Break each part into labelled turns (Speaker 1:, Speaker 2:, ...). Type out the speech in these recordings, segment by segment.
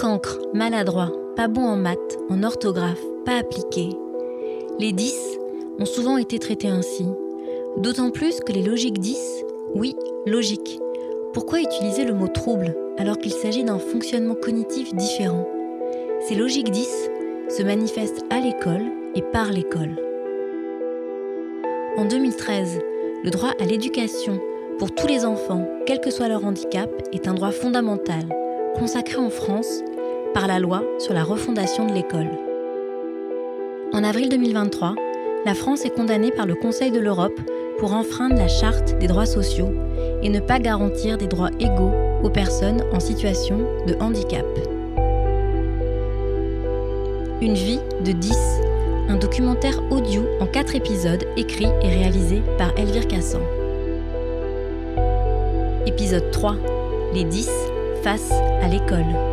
Speaker 1: cancre, maladroit, pas bon en maths, en orthographe, pas appliqué. Les 10 ont souvent été traités ainsi. D'autant plus que les logiques 10, oui, logique. Pourquoi utiliser le mot trouble alors qu'il s'agit d'un fonctionnement cognitif différent? Ces logiques 10 se manifestent à l'école et par l'école. En 2013, le droit à l'éducation pour tous les enfants, quel que soit leur handicap, est un droit fondamental, consacré en France par la loi sur la refondation de l'école. En avril 2023, la France est condamnée par le Conseil de l'Europe pour enfreindre la charte des droits sociaux et ne pas garantir des droits égaux aux personnes en situation de handicap. Une vie de 10, un documentaire audio en 4 épisodes écrit et réalisé par Elvire Cassan. Épisode 3. Les 10 face à l'école.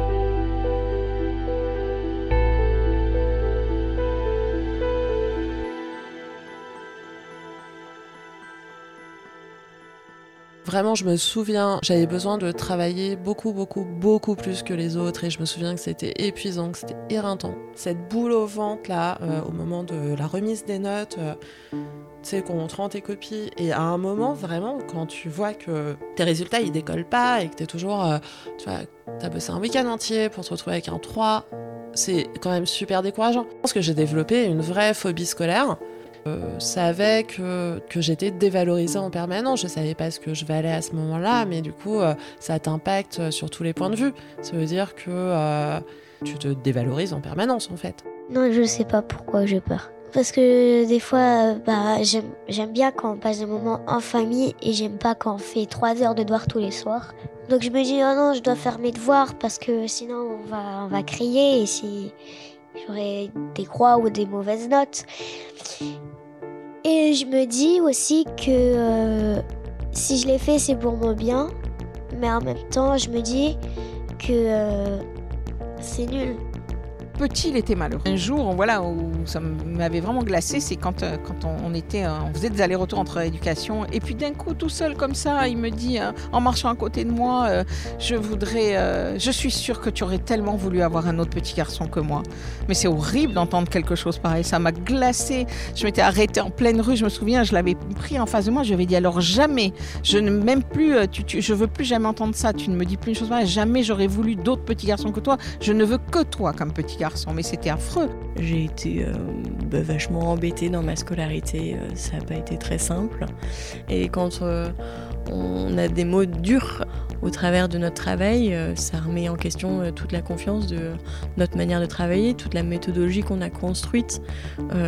Speaker 2: Vraiment, je me souviens, j'avais besoin de travailler beaucoup, beaucoup, beaucoup plus que les autres et je me souviens que c'était épuisant, que c'était éreintant. Cette boule au ventre, là, euh, au moment de la remise des notes, euh, tu sais, qu'on te rend tes copies et à un moment, vraiment, quand tu vois que tes résultats, ils décollent pas et que tu es toujours, euh, tu vois, t'as bossé un week-end entier pour te retrouver avec un 3, c'est quand même super décourageant. Je pense que j'ai développé une vraie phobie scolaire. Je savais que, que j'étais dévalorisée en permanence. Je savais pas ce que je valais à ce moment-là, mais du coup, euh, ça t'impacte sur tous les points de vue. Ça veut dire que euh, tu te dévalorises en permanence, en fait.
Speaker 3: Non, je sais pas pourquoi j'ai peur. Parce que des fois, bah, j'aime bien quand on passe des moments en famille et j'aime pas quand on fait trois heures de devoirs tous les soirs. Donc je me dis, oh non, je dois faire mes devoirs parce que sinon on va, on va crier et si j'aurai des croix ou des mauvaises notes. Et je me dis aussi que euh, si je l'ai fait, c'est pour mon bien. Mais en même temps, je me dis que euh, c'est nul
Speaker 4: petit, il était malheureux. Un jour, voilà, où ça m'avait vraiment glacé, c'est quand, euh, quand on, était, euh, on faisait des allers-retours entre éducation, et puis d'un coup, tout seul comme ça, il me dit, euh, en marchant à côté de moi, je voudrais, je suis sûre que tu aurais tellement voulu avoir un autre petit garçon que moi. Mais c'est horrible d'entendre quelque chose pareil, ça m'a glacé. Je m'étais arrêtée en pleine rue, je me souviens, je l'avais pris en face de moi, je lui avais dit alors jamais, je ne même plus, tu, je veux plus jamais entendre ça, tu ne me dis plus une chose pareille, jamais j'aurais voulu d'autres petits garçons que toi, je ne veux que toi comme petit garçon mais c'était affreux.
Speaker 5: J'ai été euh, bah, vachement embêtée dans ma scolarité, euh, ça n'a pas été très simple. Et quand euh, on a des mots durs au travers de notre travail, ça remet en question toute la confiance de notre manière de travailler, toute la méthodologie qu'on a construite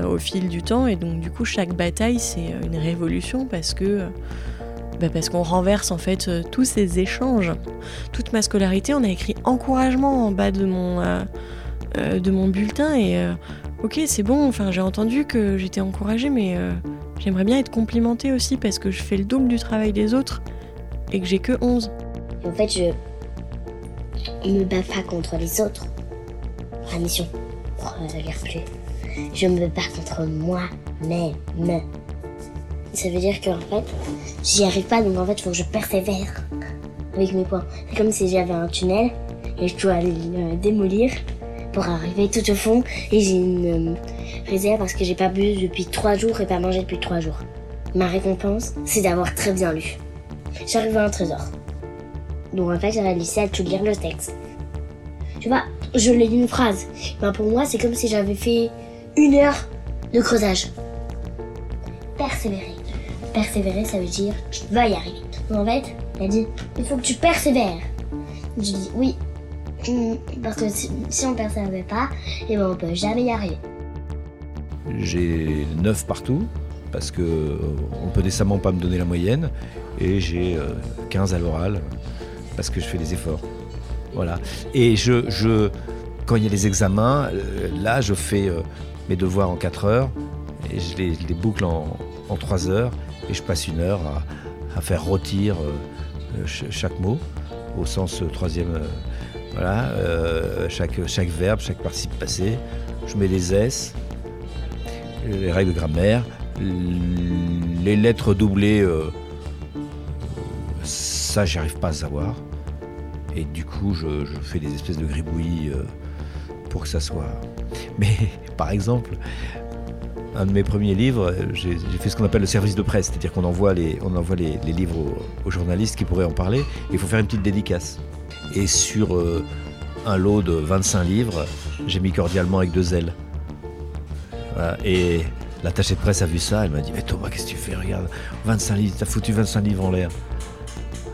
Speaker 5: au fil du temps. Et donc du coup, chaque bataille, c'est une révolution parce que... Bah, parce qu'on renverse en fait tous ces échanges. Toute ma scolarité, on a écrit encouragement en bas de mon, de mon bulletin et euh, ok c'est bon, enfin j'ai entendu que j'étais encouragée mais euh, j'aimerais bien être complimentée aussi parce que je fais le double du travail des autres et que j'ai que 11.
Speaker 3: En fait je me bats pas contre les autres. La mission. Oh, plus. Je me bats contre moi-même. Ça veut dire qu'en fait, j'y arrive pas, donc en fait, faut que je persévère avec mes points. C'est comme si j'avais un tunnel et je dois le démolir pour arriver tout au fond et j'ai une euh, réserve parce que j'ai pas bu depuis trois jours et pas mangé depuis trois jours. Ma récompense, c'est d'avoir très bien lu. J'arrive à un trésor. Donc en fait, j'ai réussi à tout lire le texte. Tu vois, je lis une phrase. Ben pour moi, c'est comme si j'avais fait une heure de creusage. Persévérer. Persévérer, ça veut dire tu vas y arriver. Donc en fait, elle dit il faut que tu persévères. Je dis oui, parce que si, on ne persévère pas, et eh ben on peut jamais y arriver.
Speaker 6: J'ai 9 partout, parce que euh, on peut décemment pas me donner la moyenne, et j'ai 15 euh, à l'oral, parce que je fais des efforts. Voilà. Et je, je quand il y a les examens, euh, là, je fais mes devoirs en 4 heures, et je les, boucle en, en, 3 heures, et je passe une heure à, à faire rôtir chaque mot, au sens troisième voilà, euh, chaque, verbe, chaque participe passé. Je mets des S, les règles de grammaire, les lettres doublées, euh, ça j'arrive pas à savoir. Et du coup, je, fais des espèces de gribouillis euh, pour que ça soit. Mais par exemple, un de mes premiers livres, j'ai fait ce qu'on appelle le service de presse, c'est-à-dire qu'on envoie les, on envoie les, livres aux, journalistes qui pourraient en parler. il faut faire une petite dédicace. Et sur euh, un lot de 25 livres, j'ai mis cordialement avec deux ailes. Et l'attaché de presse a vu ça, elle m'a dit Mais Thomas, qu'est-ce que tu fais Regarde, 25 livres, t'as foutu 25 livres en l'air.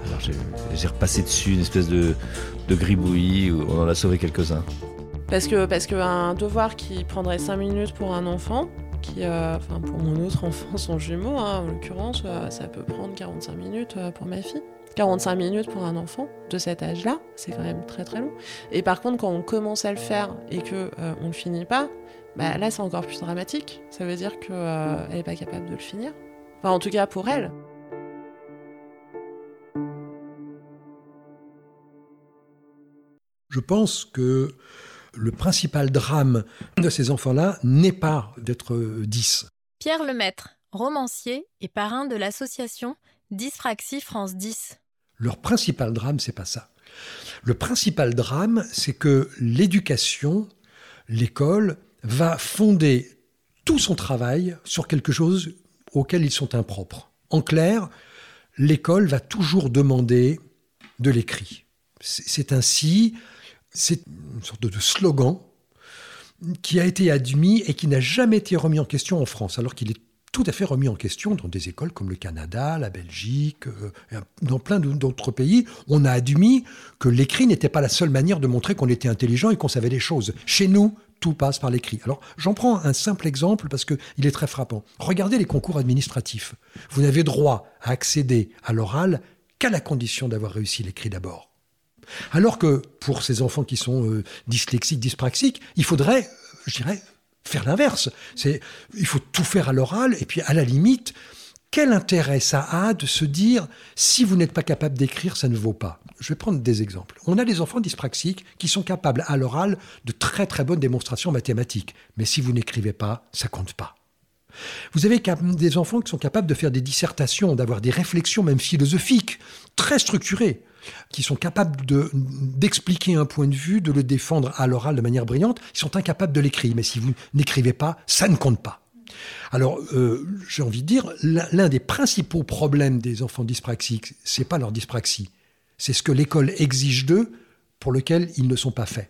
Speaker 6: Alors j'ai repassé dessus une espèce de, de gribouillis où on en a sauvé quelques-uns.
Speaker 2: Parce que parce qu'un devoir qui prendrait 5 minutes pour un enfant, qui, euh, enfin pour mon autre enfant, son jumeau, hein, en l'occurrence, euh, ça peut prendre 45 minutes pour ma fille. 45 minutes pour un enfant de cet âge-là, c'est quand même très très long. Et par contre, quand on commence à le faire et que on ne le finit pas, bah, là c'est encore plus dramatique. Ça veut dire qu'elle n'est pas capable de le finir. Enfin, en tout cas pour elle.
Speaker 7: Je pense que le principal drame de ces enfants-là n'est pas d'être 10.
Speaker 1: Pierre Lemaître, romancier et parrain de l'association Dyspraxie France 10.
Speaker 7: Leur principal drame, c'est pas ça. Le principal drame, c'est que l'éducation, l'école, va fonder tout son travail sur quelque chose auquel ils sont impropres. En clair, l'école va toujours demander de l'écrit. C'est ainsi c'est une sorte de slogan qui a été admis et qui n'a jamais été remis en question en France, alors qu'il est tout à fait remis en question dans des écoles comme le Canada, la Belgique, euh, dans plein d'autres pays. On a admis que l'écrit n'était pas la seule manière de montrer qu'on était intelligent et qu'on savait des choses. Chez nous, tout passe par l'écrit. Alors, j'en prends un simple exemple parce qu'il est très frappant. Regardez les concours administratifs. Vous n'avez droit à accéder à l'oral qu'à la condition d'avoir réussi l'écrit d'abord. Alors que pour ces enfants qui sont euh, dyslexiques, dyspraxiques, il faudrait, je dirais, faire l'inverse. Il faut tout faire à l'oral, et puis à la limite, quel intérêt ça a de se dire si vous n'êtes pas capable d'écrire, ça ne vaut pas? Je vais prendre des exemples. On a des enfants dyspraxiques qui sont capables à l'oral de très très bonnes démonstrations mathématiques, mais si vous n'écrivez pas, ça compte pas. Vous avez des enfants qui sont capables de faire des dissertations, d'avoir des réflexions même philosophiques, très structurées qui sont capables d'expliquer un point de vue, de le défendre à l'oral de manière brillante, ils sont incapables de l'écrire. Mais si vous n'écrivez pas, ça ne compte pas. Alors, euh, j'ai envie de dire, l'un des principaux problèmes des enfants dyspraxiques, c'est pas leur dyspraxie, c'est ce que l'école exige d'eux, pour lequel ils ne sont pas faits.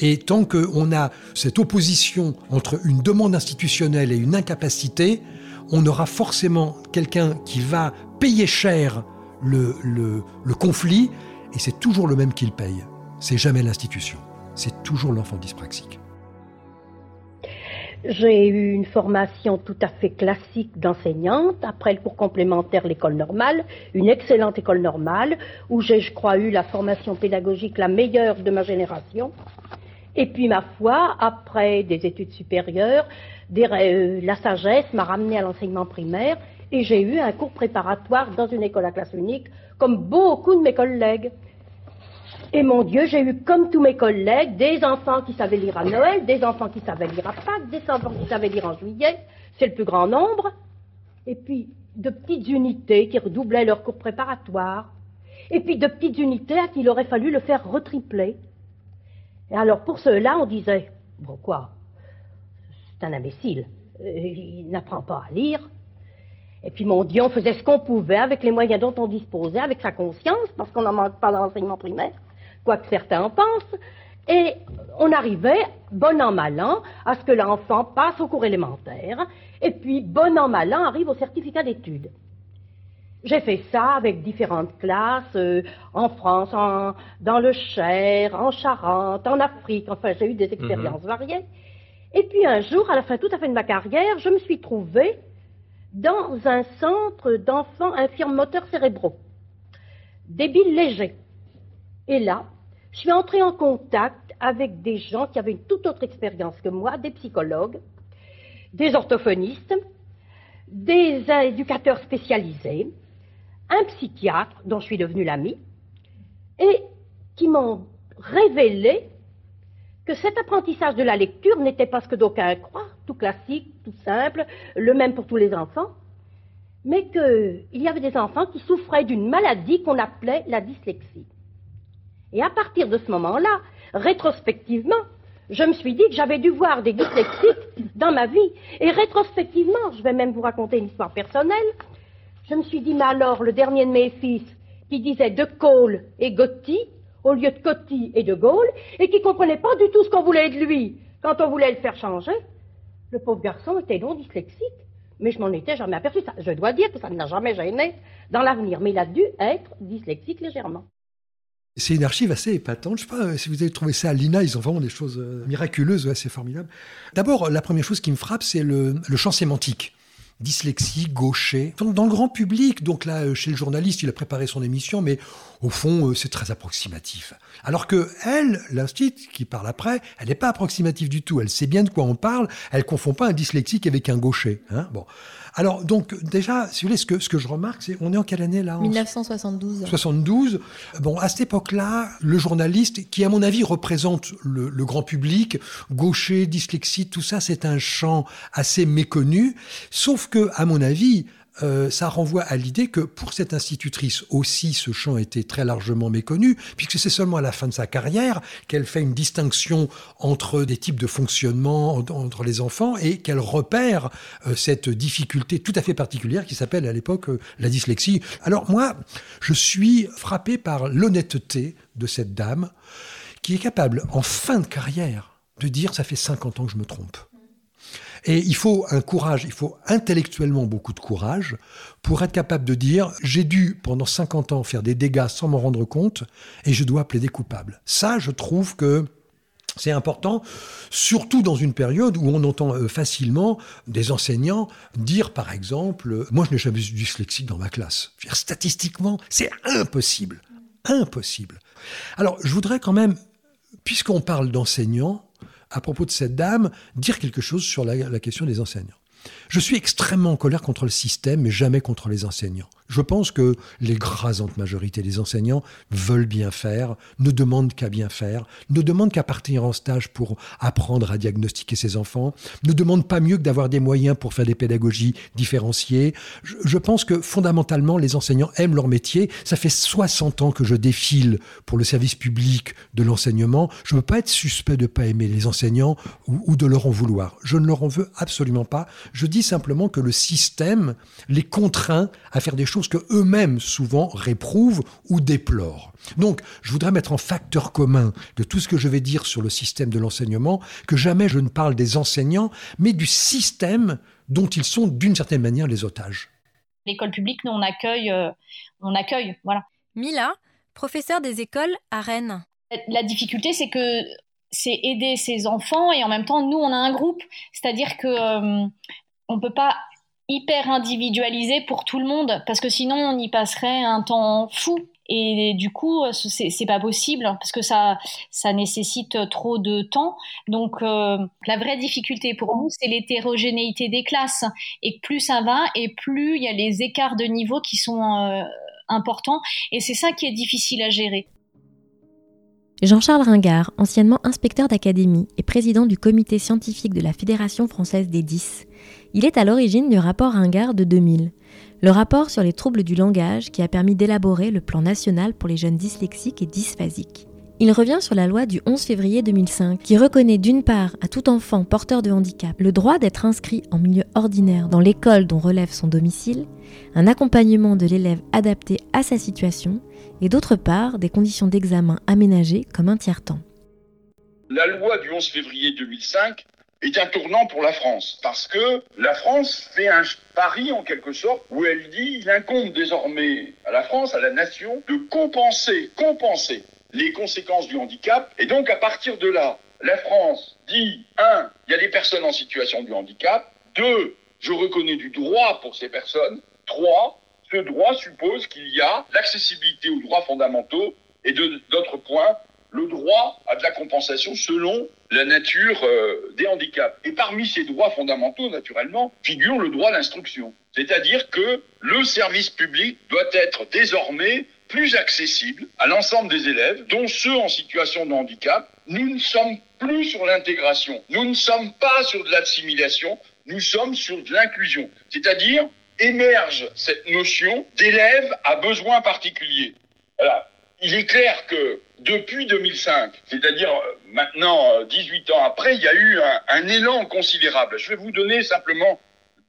Speaker 7: Et tant qu'on a cette opposition entre une demande institutionnelle et une incapacité, on aura forcément quelqu'un qui va payer cher le, conflit, et c'est toujours le même qui le paye. C'est jamais l'institution, c'est toujours l'enfant dyspraxique.
Speaker 8: J'ai eu une formation tout à fait classique d'enseignante, après le cours complémentaire l'école normale, une excellente école normale, où j'ai, je crois, eu la formation pédagogique la meilleure de ma génération. Et puis, ma foi, après des études supérieures, euh, la sagesse m'a ramené à l'enseignement primaire et j'ai eu un cours préparatoire dans une école à classe unique, comme beaucoup de mes collègues. Et mon Dieu, j'ai eu comme tous mes collègues des enfants qui savaient lire à Noël, des enfants qui savaient lire à Pâques, des enfants qui savaient lire en juillet, c'est le plus grand nombre, et puis de petites unités qui redoublaient leur cours préparatoire, et puis de petites unités à qui il aurait fallu le faire retripler. Et alors pour ceux-là, on disait, bon c'est un imbécile, euh, il n'apprend pas à lire, et puis, mon Dieu, on faisait ce qu'on pouvait avec les moyens dont on disposait, avec sa conscience, parce qu'on n'en manque pas dans l'enseignement primaire, quoi que certains en pensent. Et on arrivait, bon an, mal an, à ce que l'enfant passe au cours élémentaire, et puis, bon an, mal an, arrive au certificat d'études. J'ai fait ça avec différentes classes, euh, en France, dans le Cher, en Charente, en Afrique, enfin, j'ai eu des expériences mhm. variées. Et puis un jour, à la fin tout à fait de ma carrière, je me suis trouvée dans un centre d'enfants infirmes moteurs cérébraux, débiles légers. Et là, je suis entrée en contact avec des gens qui avaient une toute autre expérience que moi, des psychologues, des orthophonistes, des éducateurs spécialisés, un psychiatre dont je suis devenue l'amie, et qui m'ont révélé que cet apprentissage de la lecture n'était pas ce que d'aucuns croient, tout classique, tout simple, le même pour tous les enfants, mais qu'il y avait des enfants qui souffraient d'une maladie qu'on appelait la dyslexie. Et à partir de ce moment-là, rétrospectivement, je me suis dit que j'avais dû voir des dyslexiques dans ma vie. Et rétrospectivement, je vais même vous raconter une histoire personnelle. Je me suis dit, mais alors, le dernier de mes fils, qui disait de Cole et Gotti, au lieu de Cotti et de Gaulle, et qui comprenait pas du tout ce qu'on voulait de lui quand on voulait le faire changer, le pauvre garçon était non dyslexique. Mais je m'en étais jamais aperçu. Je dois dire que ça ne l'a jamais gêné dans l'avenir. Mais il a dû être dyslexique légèrement.
Speaker 7: C'est une archive assez épatante. Je ne sais pas euh, si vous avez trouvé ça à l'INA, ils ont vraiment des choses euh, miraculeuses, assez formidables. D'abord, la première chose qui me frappe, c'est le, champ sémantique dyslexie, gaucher. Dans le grand public, donc là, euh, chez le journaliste, il a préparé son émission, mais au fond, c'est très approximatif. Alors que elle, l'instit, qui parle après, elle n'est pas approximative du tout. Elle sait bien de quoi on parle. Elle confond pas un dyslexique avec un gaucher. Hein bon. Alors, donc, déjà, si vous voulez, ce que, ce que je remarque, c'est, on est en quelle année là
Speaker 1: 1972.
Speaker 7: 72. Bon, à cette époque-là, le journaliste, qui à mon avis représente le, le grand public, gaucher, dyslexie, tout ça, c'est un champ assez méconnu. Sauf que, à mon avis, euh, ça renvoie à l'idée que pour cette institutrice aussi, ce champ était très largement méconnu, puisque c'est seulement à la fin de sa carrière qu'elle fait une distinction entre des types de fonctionnement entre les enfants et qu'elle repère euh, cette difficulté tout à fait particulière qui s'appelle à l'époque euh, la dyslexie. Alors moi, je suis frappé par l'honnêteté de cette dame qui est capable, en fin de carrière, de dire ça fait 50 ans que je me trompe. Et il faut un courage, il faut intellectuellement beaucoup de courage pour être capable de dire j'ai dû pendant 50 ans faire des dégâts sans m'en rendre compte et je dois plaider coupable. Ça, je trouve que c'est important, surtout dans une période où on entend euh, facilement des enseignants dire, par exemple, euh, moi je n'ai jamais eu dyslexique dans ma classe. statistiquement, c'est impossible. Impossible. Alors, je voudrais quand même, puisqu'on parle d'enseignants, à propos de cette dame, dire quelque chose sur la, question des enseignants. Je suis extrêmement en colère contre le système, mais jamais contre les enseignants. Je pense que l'écrasante majorité des enseignants veulent bien faire, ne demandent qu'à bien faire, ne demandent qu'à partir en stage pour apprendre à diagnostiquer ses enfants, ne demandent pas mieux que d'avoir des moyens pour faire des pédagogies différenciées. Je, pense que fondamentalement, les enseignants aiment leur métier. Ça fait 60 ans que je défile pour le service public de l'enseignement. Je ne veux pas être suspect de ne pas aimer les enseignants ou, ou de leur en vouloir. Je ne leur en veux absolument pas. Je dis simplement que le système les contraint à faire des choses que eux-mêmes souvent réprouvent ou déplorent. Donc, je voudrais mettre en facteur commun de tout ce que je vais dire sur le système de l'enseignement, que jamais je ne parle des enseignants, mais du système dont ils sont d'une certaine manière les otages.
Speaker 9: L'école publique, nous, on accueille, euh, on accueille, voilà.
Speaker 1: Mila, professeur des écoles à Rennes.
Speaker 9: La difficulté, c'est que c'est aider ces enfants et en même temps, nous, on a un groupe, c'est-à-dire que euh, on peut pas hyper individualisé pour tout le monde parce que sinon on y passerait un temps fou. Et du coup c'est pas possible parce que ça ça nécessite trop de temps. Donc euh, la vraie difficulté pour nous c'est l'hétérogénéité des classes. Et plus ça va et plus il y a les écarts de niveau qui sont euh, importants. Et c'est ça qui est difficile à gérer
Speaker 1: Jean-Charles Ringard, anciennement inspecteur d'académie et président du comité scientifique de la Fédération française des 10, il est à l'origine du rapport Ringard de 2000, le rapport sur les troubles du langage qui a permis d'élaborer le plan national pour les jeunes dyslexiques et dysphasiques. Il revient sur la loi du 11 février 2005 qui reconnaît d'une part à tout enfant porteur de handicap le droit d'être inscrit en milieu ordinaire dans l'école dont relève son domicile, un accompagnement de l'élève adapté à sa situation et d'autre part des conditions d'examen aménagées comme un tiers-temps.
Speaker 10: La loi du 11 février 2005 est un tournant pour la France, parce que la France fait un pari en quelque sorte où elle dit il incombe désormais à la France, à la nation, de compenser, compenser les conséquences du handicap, et donc à partir de là, la France dit un, il y a des personnes en situation de handicap, deux, je reconnais du droit pour ces personnes, trois, ce droit suppose qu'il y a l'accessibilité aux droits fondamentaux et d'autres points, le droit à de la compensation selon la nature euh, des handicaps. Et parmi ces droits fondamentaux, naturellement, figure le droit à l'instruction. C'est-à-dire que le service public doit être désormais plus accessible à l'ensemble des élèves, dont ceux en situation de handicap. Nous ne sommes plus sur l'intégration, nous ne sommes pas sur de l'assimilation, nous sommes sur de l'inclusion. C'est-à-dire émerge cette notion d'élève à besoin particulier. Voilà. il est clair que depuis 2005, c'est-à-dire euh, maintenant 18 ans après, il y a eu un, un élan considérable. Je vais vous donner simplement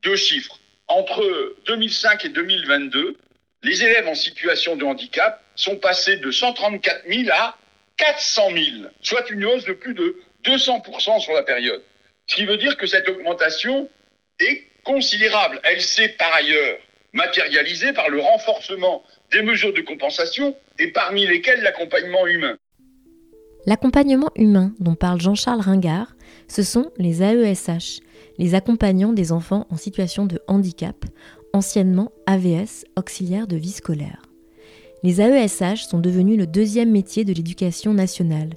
Speaker 10: deux chiffres. Entre 2005 et 2022, les élèves en situation de handicap sont passés de 134 000 à 400 000, soit une hausse de plus de 200% sur la période. Ce qui veut dire que cette augmentation est considérable. Elle s'est par ailleurs matérialisée par le renforcement des mesures de compensation et parmi lesquelles l'accompagnement humain.
Speaker 1: L'accompagnement humain dont parle Jean-Charles Ringard, ce sont les AESH, les accompagnants des enfants en situation de handicap, anciennement AVS, auxiliaires de vie scolaire. Les AESH sont devenus le deuxième métier de l'éducation nationale.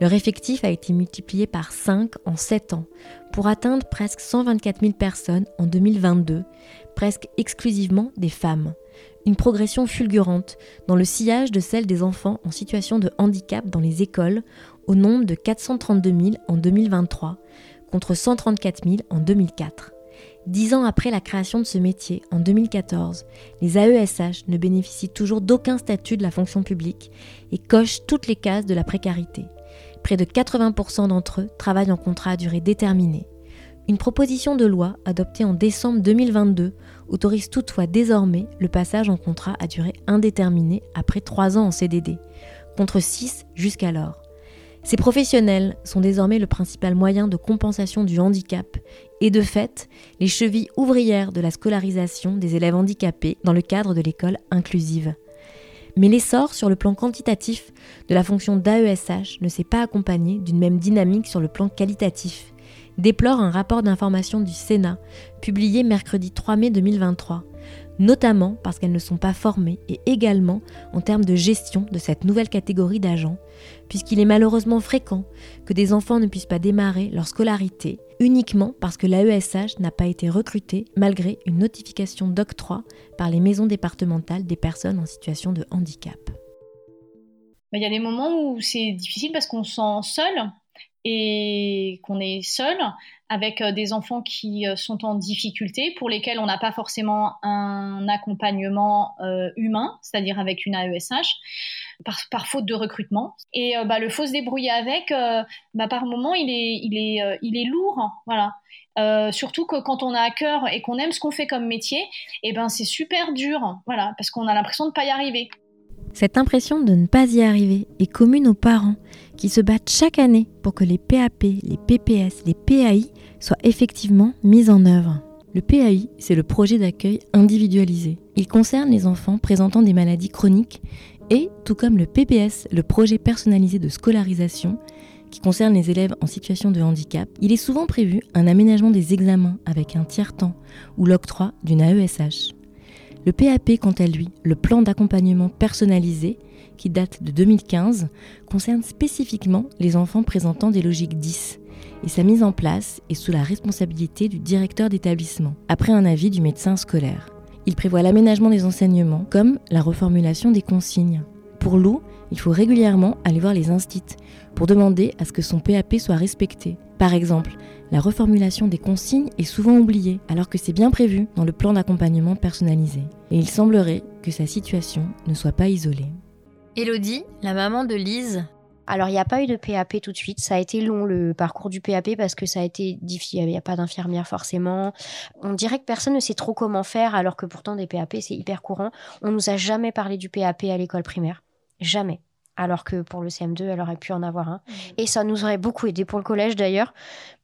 Speaker 1: Leur effectif a été multiplié par 5 en 7 ans, pour atteindre presque 124 000 personnes en 2022, presque exclusivement des femmes. Une progression fulgurante dans le sillage de celle des enfants en situation de handicap dans les écoles, au nombre de 432 000 en 2023, contre 134 000 en 2004. Dix ans après la création de ce métier, en 2014, les AESH ne bénéficient toujours d'aucun statut de la fonction publique et cochent toutes les cases de la précarité. Près de 80% d'entre eux travaillent en contrat à durée déterminée. Une proposition de loi adoptée en décembre 2022 autorise toutefois désormais le passage en contrat à durée indéterminée après trois ans en CDD, contre 6 jusqu'alors. Ces professionnels sont désormais le principal moyen de compensation du handicap et de fait les chevilles ouvrières de la scolarisation des élèves handicapés dans le cadre de l'école inclusive. Mais l'essor sur le plan quantitatif de la fonction d'AESH ne s'est pas accompagné d'une même dynamique sur le plan qualitatif, déplore un rapport d'information du Sénat publié mercredi 3 mai 2023 notamment parce qu'elles ne sont pas formées et également en termes de gestion de cette nouvelle catégorie d'agents, puisqu'il est malheureusement fréquent que des enfants ne puissent pas démarrer leur scolarité uniquement parce que l'AESH n'a pas été recruté malgré une notification d'octroi par les maisons départementales des personnes en situation de handicap.
Speaker 9: Il y a des moments où c'est difficile parce qu'on se sent seul et qu'on est seul avec euh, des enfants qui euh, sont en difficulté, pour lesquels on n'a pas forcément un accompagnement euh, humain, c'est-à-dire avec une AESH, par, faute de recrutement. Et bah, le faut se débrouiller avec, bah, par moment, il est, il est, il est lourd, voilà. surtout que quand on a à cœur et qu'on aime ce qu'on fait comme métier, et eh ben c'est super dur, voilà, parce qu'on a l'impression de ne pas y arriver.
Speaker 1: Cette impression de ne pas y arriver est commune aux parents qui se battent chaque année pour que les PAP, les PPS, les PAI soient effectivement mis en œuvre. Le PAI, c'est le projet d'accueil individualisé. Il concerne les enfants présentant des maladies chroniques et, tout comme le PPS, le projet personnalisé de scolarisation, qui concerne les élèves en situation de handicap, il est souvent prévu un aménagement des examens avec un tiers-temps ou l'octroi d'une AESH. Le PAP, quant à lui, le plan d'accompagnement personnalisé, qui date de 2015, concerne spécifiquement les enfants présentant des logiques 10 et sa mise en place est sous la responsabilité du directeur d'établissement, après un avis du médecin scolaire. Il prévoit l'aménagement des enseignements comme la reformulation des consignes. Pour Lou, il faut régulièrement aller voir les instits pour demander à ce que son PAP soit respecté. Par exemple, la reformulation des consignes est souvent oubliée, alors que c'est bien prévu dans le plan d'accompagnement personnalisé. Et il semblerait que sa situation ne soit pas isolée.
Speaker 11: Elodie, la maman de Lise,
Speaker 3: alors, il n'y a pas eu de PAP tout de suite. Ça a été long le parcours du PAP parce que ça a été difficile. Il n'y a pas d'infirmière forcément. On dirait que personne ne sait trop comment faire alors que pourtant des PAP, c'est hyper courant. On nous a jamais parlé du PAP à l'école primaire. Jamais alors que pour le CM2, elle aurait pu en avoir un. Mmh. Et ça nous aurait beaucoup aidé pour le collège d'ailleurs,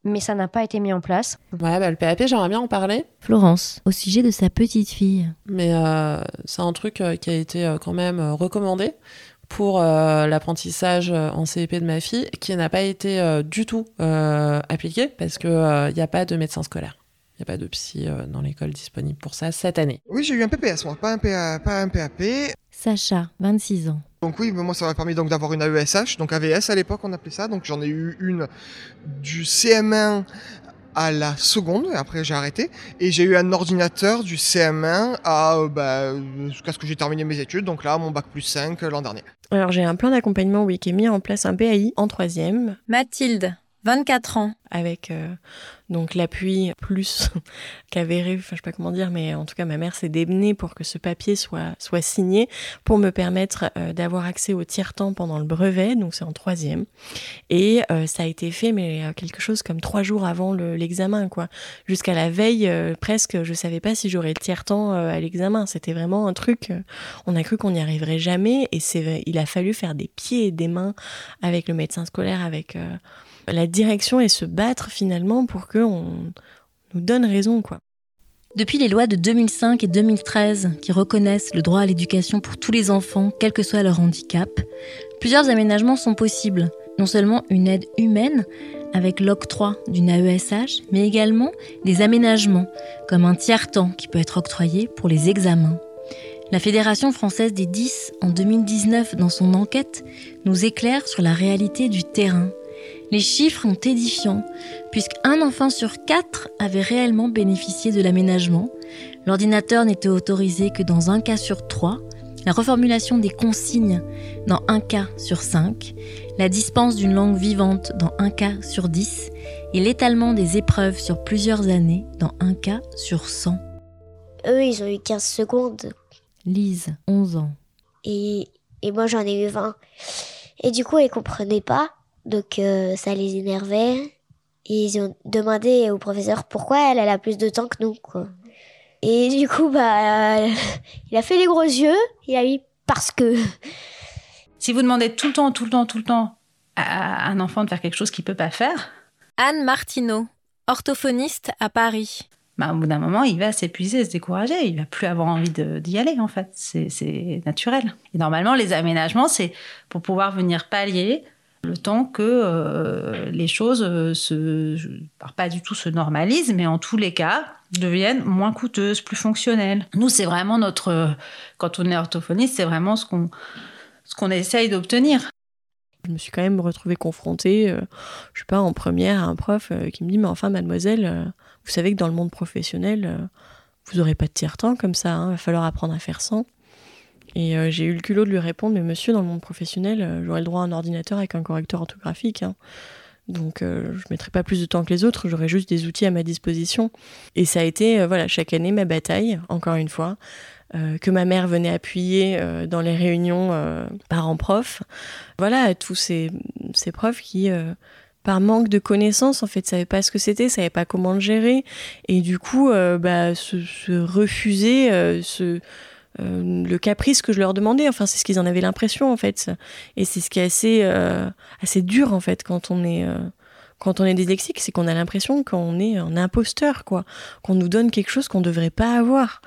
Speaker 3: mais ça n'a pas été mis en place.
Speaker 2: Ouais, bah, le PAP, j'aimerais bien en parler.
Speaker 1: Florence, au sujet de sa petite fille.
Speaker 2: Mais euh, c'est un truc euh, qui a été euh, quand même recommandé pour l'apprentissage en CEP de ma fille, qui n'a pas été du tout appliqué parce qu'il n'y a pas de médecin scolaire. Il n'y a pas de psy dans l'école disponible pour ça cette année.
Speaker 12: Oui, j'ai eu un PPS, moi, pas un, pas un PAP.
Speaker 1: Sacha, 26 ans.
Speaker 12: Donc oui, moi ça m'a permis donc d'avoir une AESH, donc AVS à l'époque on appelait ça. Donc j'en ai eu une du CM1 à la seconde, et après j'ai arrêté. Et j'ai eu un ordinateur du CM1 à euh, bah, jusqu'à ce que j'ai terminé mes études, donc là mon bac plus 5 l'an dernier.
Speaker 5: Alors j'ai un plan d'accompagnement oui, qui est mis en place un PAI en troisième.
Speaker 11: Mathilde, 24 ans.
Speaker 5: Avec euh, donc l'appui plus qu'avéré, enfin je sais pas comment dire, mais en tout cas ma mère s'est démenée pour que ce papier soit, soit signé pour me permettre euh, d'avoir accès au tiers-temps pendant le brevet, donc c'est en troisième. Et euh, ça a été fait, mais quelque chose comme trois jours avant l'examen, quoi. Jusqu'à la veille, presque, je savais pas si j'aurais le tiers-temps à l'examen. C'était vraiment un truc, on a cru qu'on n'y arriverait jamais, et il a fallu faire des pieds et des mains avec le médecin scolaire, avec la direction et se battre finalement pour qu'on nous donne raison, quoi.
Speaker 1: Depuis les lois de 2005 et 2013 qui reconnaissent le droit à l'éducation pour tous les enfants, quel que soit leur handicap, plusieurs aménagements sont possibles. Non seulement une aide humaine avec l'octroi d'une AESH, mais également des aménagements comme un tiers-temps qui peut être octroyé pour les examens. La Fédération française des 10 en 2019 dans son enquête nous éclaire sur la réalité du terrain les chiffres sont édifiants, puisqu'un enfant sur quatre avait réellement bénéficié de l'aménagement. L'ordinateur n'était autorisé que dans un cas sur trois, la reformulation des consignes dans un cas sur cinq, la dispense d'une langue vivante dans un cas sur dix, et l'étalement des épreuves sur plusieurs années dans un cas sur 100.
Speaker 3: Eux, ils ont eu 15 secondes.
Speaker 1: Lise, 11 ans.
Speaker 3: Et, et moi, j'en ai eu 20. Et du coup, ils comprenaient pas. Donc euh, ça les énervait. Et ils ont demandé au professeur pourquoi elle, elle a plus de temps que nous. Quoi. Et du coup, bah, il a fait les gros yeux. Il a dit parce que.
Speaker 13: Si vous demandez tout le temps, tout le temps, tout le temps à un enfant de faire quelque chose qu'il peut pas faire.
Speaker 11: Anne Martineau, orthophoniste à Paris.
Speaker 13: Bah, au bout d'un moment, il va s'épuiser, se décourager. Il va plus avoir envie d'y aller, en fait. C'est naturel. Et normalement, les aménagements, c'est pour pouvoir venir pallier le temps que euh, les choses euh, se, pas du tout se normalisent, mais en tous les cas deviennent moins coûteuses, plus fonctionnelles. Nous, c'est vraiment notre, quand on est orthophoniste, c'est vraiment ce qu'on ce qu'on essaye d'obtenir.
Speaker 5: Je me suis quand même retrouvée confrontée, euh, je sais pas, en première à un prof qui me dit, mais enfin, mademoiselle, vous savez que dans le monde professionnel, vous n'aurez pas de tiers-temps comme ça, il hein, va falloir apprendre à faire sans. Et euh, j'ai eu le culot de lui répondre, mais monsieur, dans le monde professionnel, euh, j'aurais le droit à un ordinateur avec un correcteur orthographique. Hein. Donc euh, je ne mettrai pas plus de temps que les autres, j'aurai juste des outils à ma disposition. Et ça a été, voilà, chaque année ma bataille, encore une fois. que ma mère venait appuyer dans les réunions parents-profs. Voilà, tous ces, ces profs qui, par manque de connaissances, en fait, savaient pas ce que c'était, savaient pas comment le gérer. Et du coup, bah, se refuser, se euh, le caprice que je leur demandais. Enfin, c'est ce qu'ils en avaient l'impression, en fait. Et c'est ce qui est assez, euh, assez dur, en fait, quand on est, euh, quand on est c'est qu'on a l'impression qu'on est un imposteur, quoi. Qu'on nous donne quelque chose qu'on ne devrait pas avoir.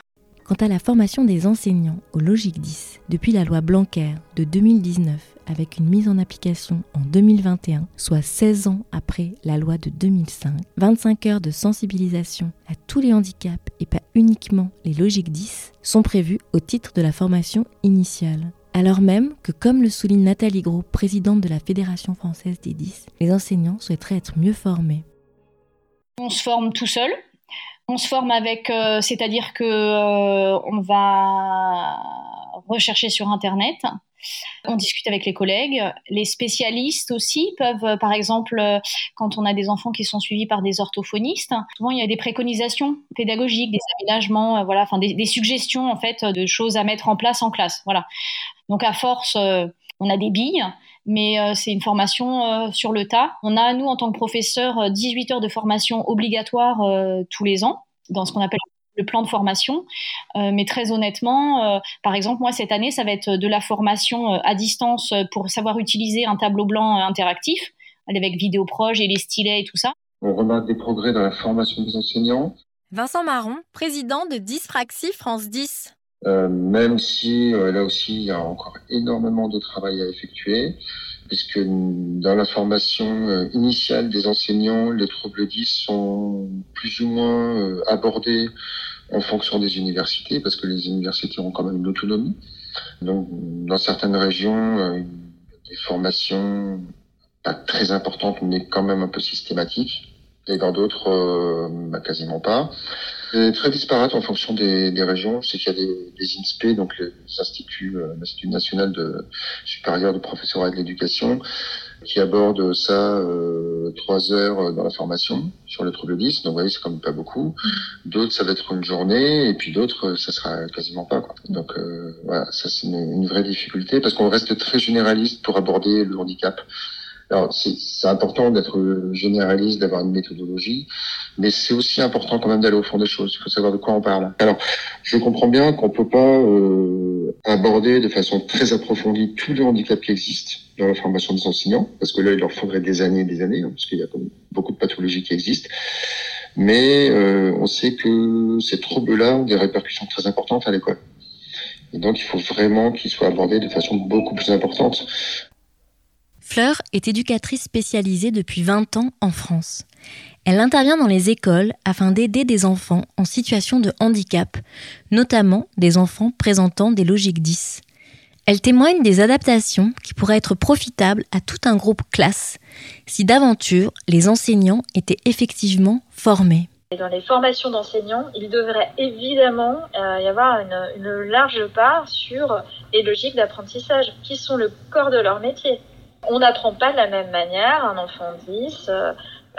Speaker 1: Quant à la formation des enseignants au Logique 10, depuis la loi Blanquer de 2019, avec une mise en application en 2021, soit 16 ans après la loi de 2005, 25 heures de sensibilisation à tous les handicaps et pas uniquement les Logiques 10 sont prévues au titre de la formation initiale. Alors même que, comme le souligne Nathalie Gros, présidente de la Fédération française des 10, les enseignants souhaiteraient être mieux formés.
Speaker 9: On se forme tout seul, on se forme avec, euh, c'est-à-dire que euh, on va rechercher sur internet. On discute avec les collègues. Les spécialistes aussi peuvent, euh, par exemple, quand on a des enfants qui sont suivis par des orthophonistes, souvent il y a des préconisations pédagogiques, des aménagements, voilà, enfin des, suggestions en fait de choses à mettre en place en classe. Voilà. Donc à force, on a des billes mais euh, c'est une formation euh, sur le tas. On a, nous, en tant que professeurs, 18 euh, heures de formation obligatoire tous les ans, dans ce qu'on appelle le plan de formation. mais très honnêtement, par exemple, moi, cette année, ça va être de la formation à distance pour savoir utiliser un tableau blanc interactif, avec vidéo proche et les stylets et tout ça.
Speaker 14: On remarque des progrès dans la formation des enseignants.
Speaker 11: Vincent Marron, président de Dyspraxie France 10.
Speaker 14: Euh, même si euh, là aussi il y a encore énormément de travail à effectuer, puisque dans la formation euh, initiale des enseignants, les troubles 10 sont plus ou moins abordés en fonction des universités, parce que les universités ont quand même une autonomie. Donc dans certaines régions, des formations pas très importantes, mais quand même un peu systématiques, et dans d'autres, bah, quasiment pas. C'est très disparate en fonction des, régions. Je sais qu'il y a des, INSPE, donc les instituts, euh, l'Institut national de supérieur de professorat de l'éducation, qui aborde ça euh, trois heures dans la formation sur le trouble 10. Donc, vous voyez, c'est quand même pas beaucoup. D'autres, ça va être une journée, et puis d'autres, ça sera quasiment pas. Donc, euh, voilà, ça c'est une, vraie difficulté parce qu'on reste très généraliste pour aborder le handicap. Alors, c'est important d'être généraliste, d'avoir une méthodologie, mais c'est aussi important quand même d'aller au fond des choses. Il faut savoir de quoi on parle. Alors, je comprends bien qu'on peut pas euh, aborder de façon très approfondie tous les handicaps qui existent dans la formation des enseignants, parce que là, il leur faudrait des années et des années, hein, parce qu'il y a beaucoup de pathologies qui existent. Mais euh, on sait que ces troubles-là ont des répercussions très importantes à l'école. Et donc, il faut vraiment qu'ils soient abordés de façon beaucoup plus importante.
Speaker 1: Fleur est éducatrice spécialisée depuis 20 ans en France. Elle intervient dans les écoles afin d'aider des enfants en situation de handicap, notamment des enfants présentant des logiques 10. Elle témoigne des adaptations qui pourraient être profitables à tout un groupe classe si d'aventure les enseignants étaient effectivement formés.
Speaker 15: Dans les formations d'enseignants, il devrait évidemment euh, y avoir une, une large part sur les logiques d'apprentissage, qui sont le corps de leur métier. On n'apprend pas de la même manière un enfant 10,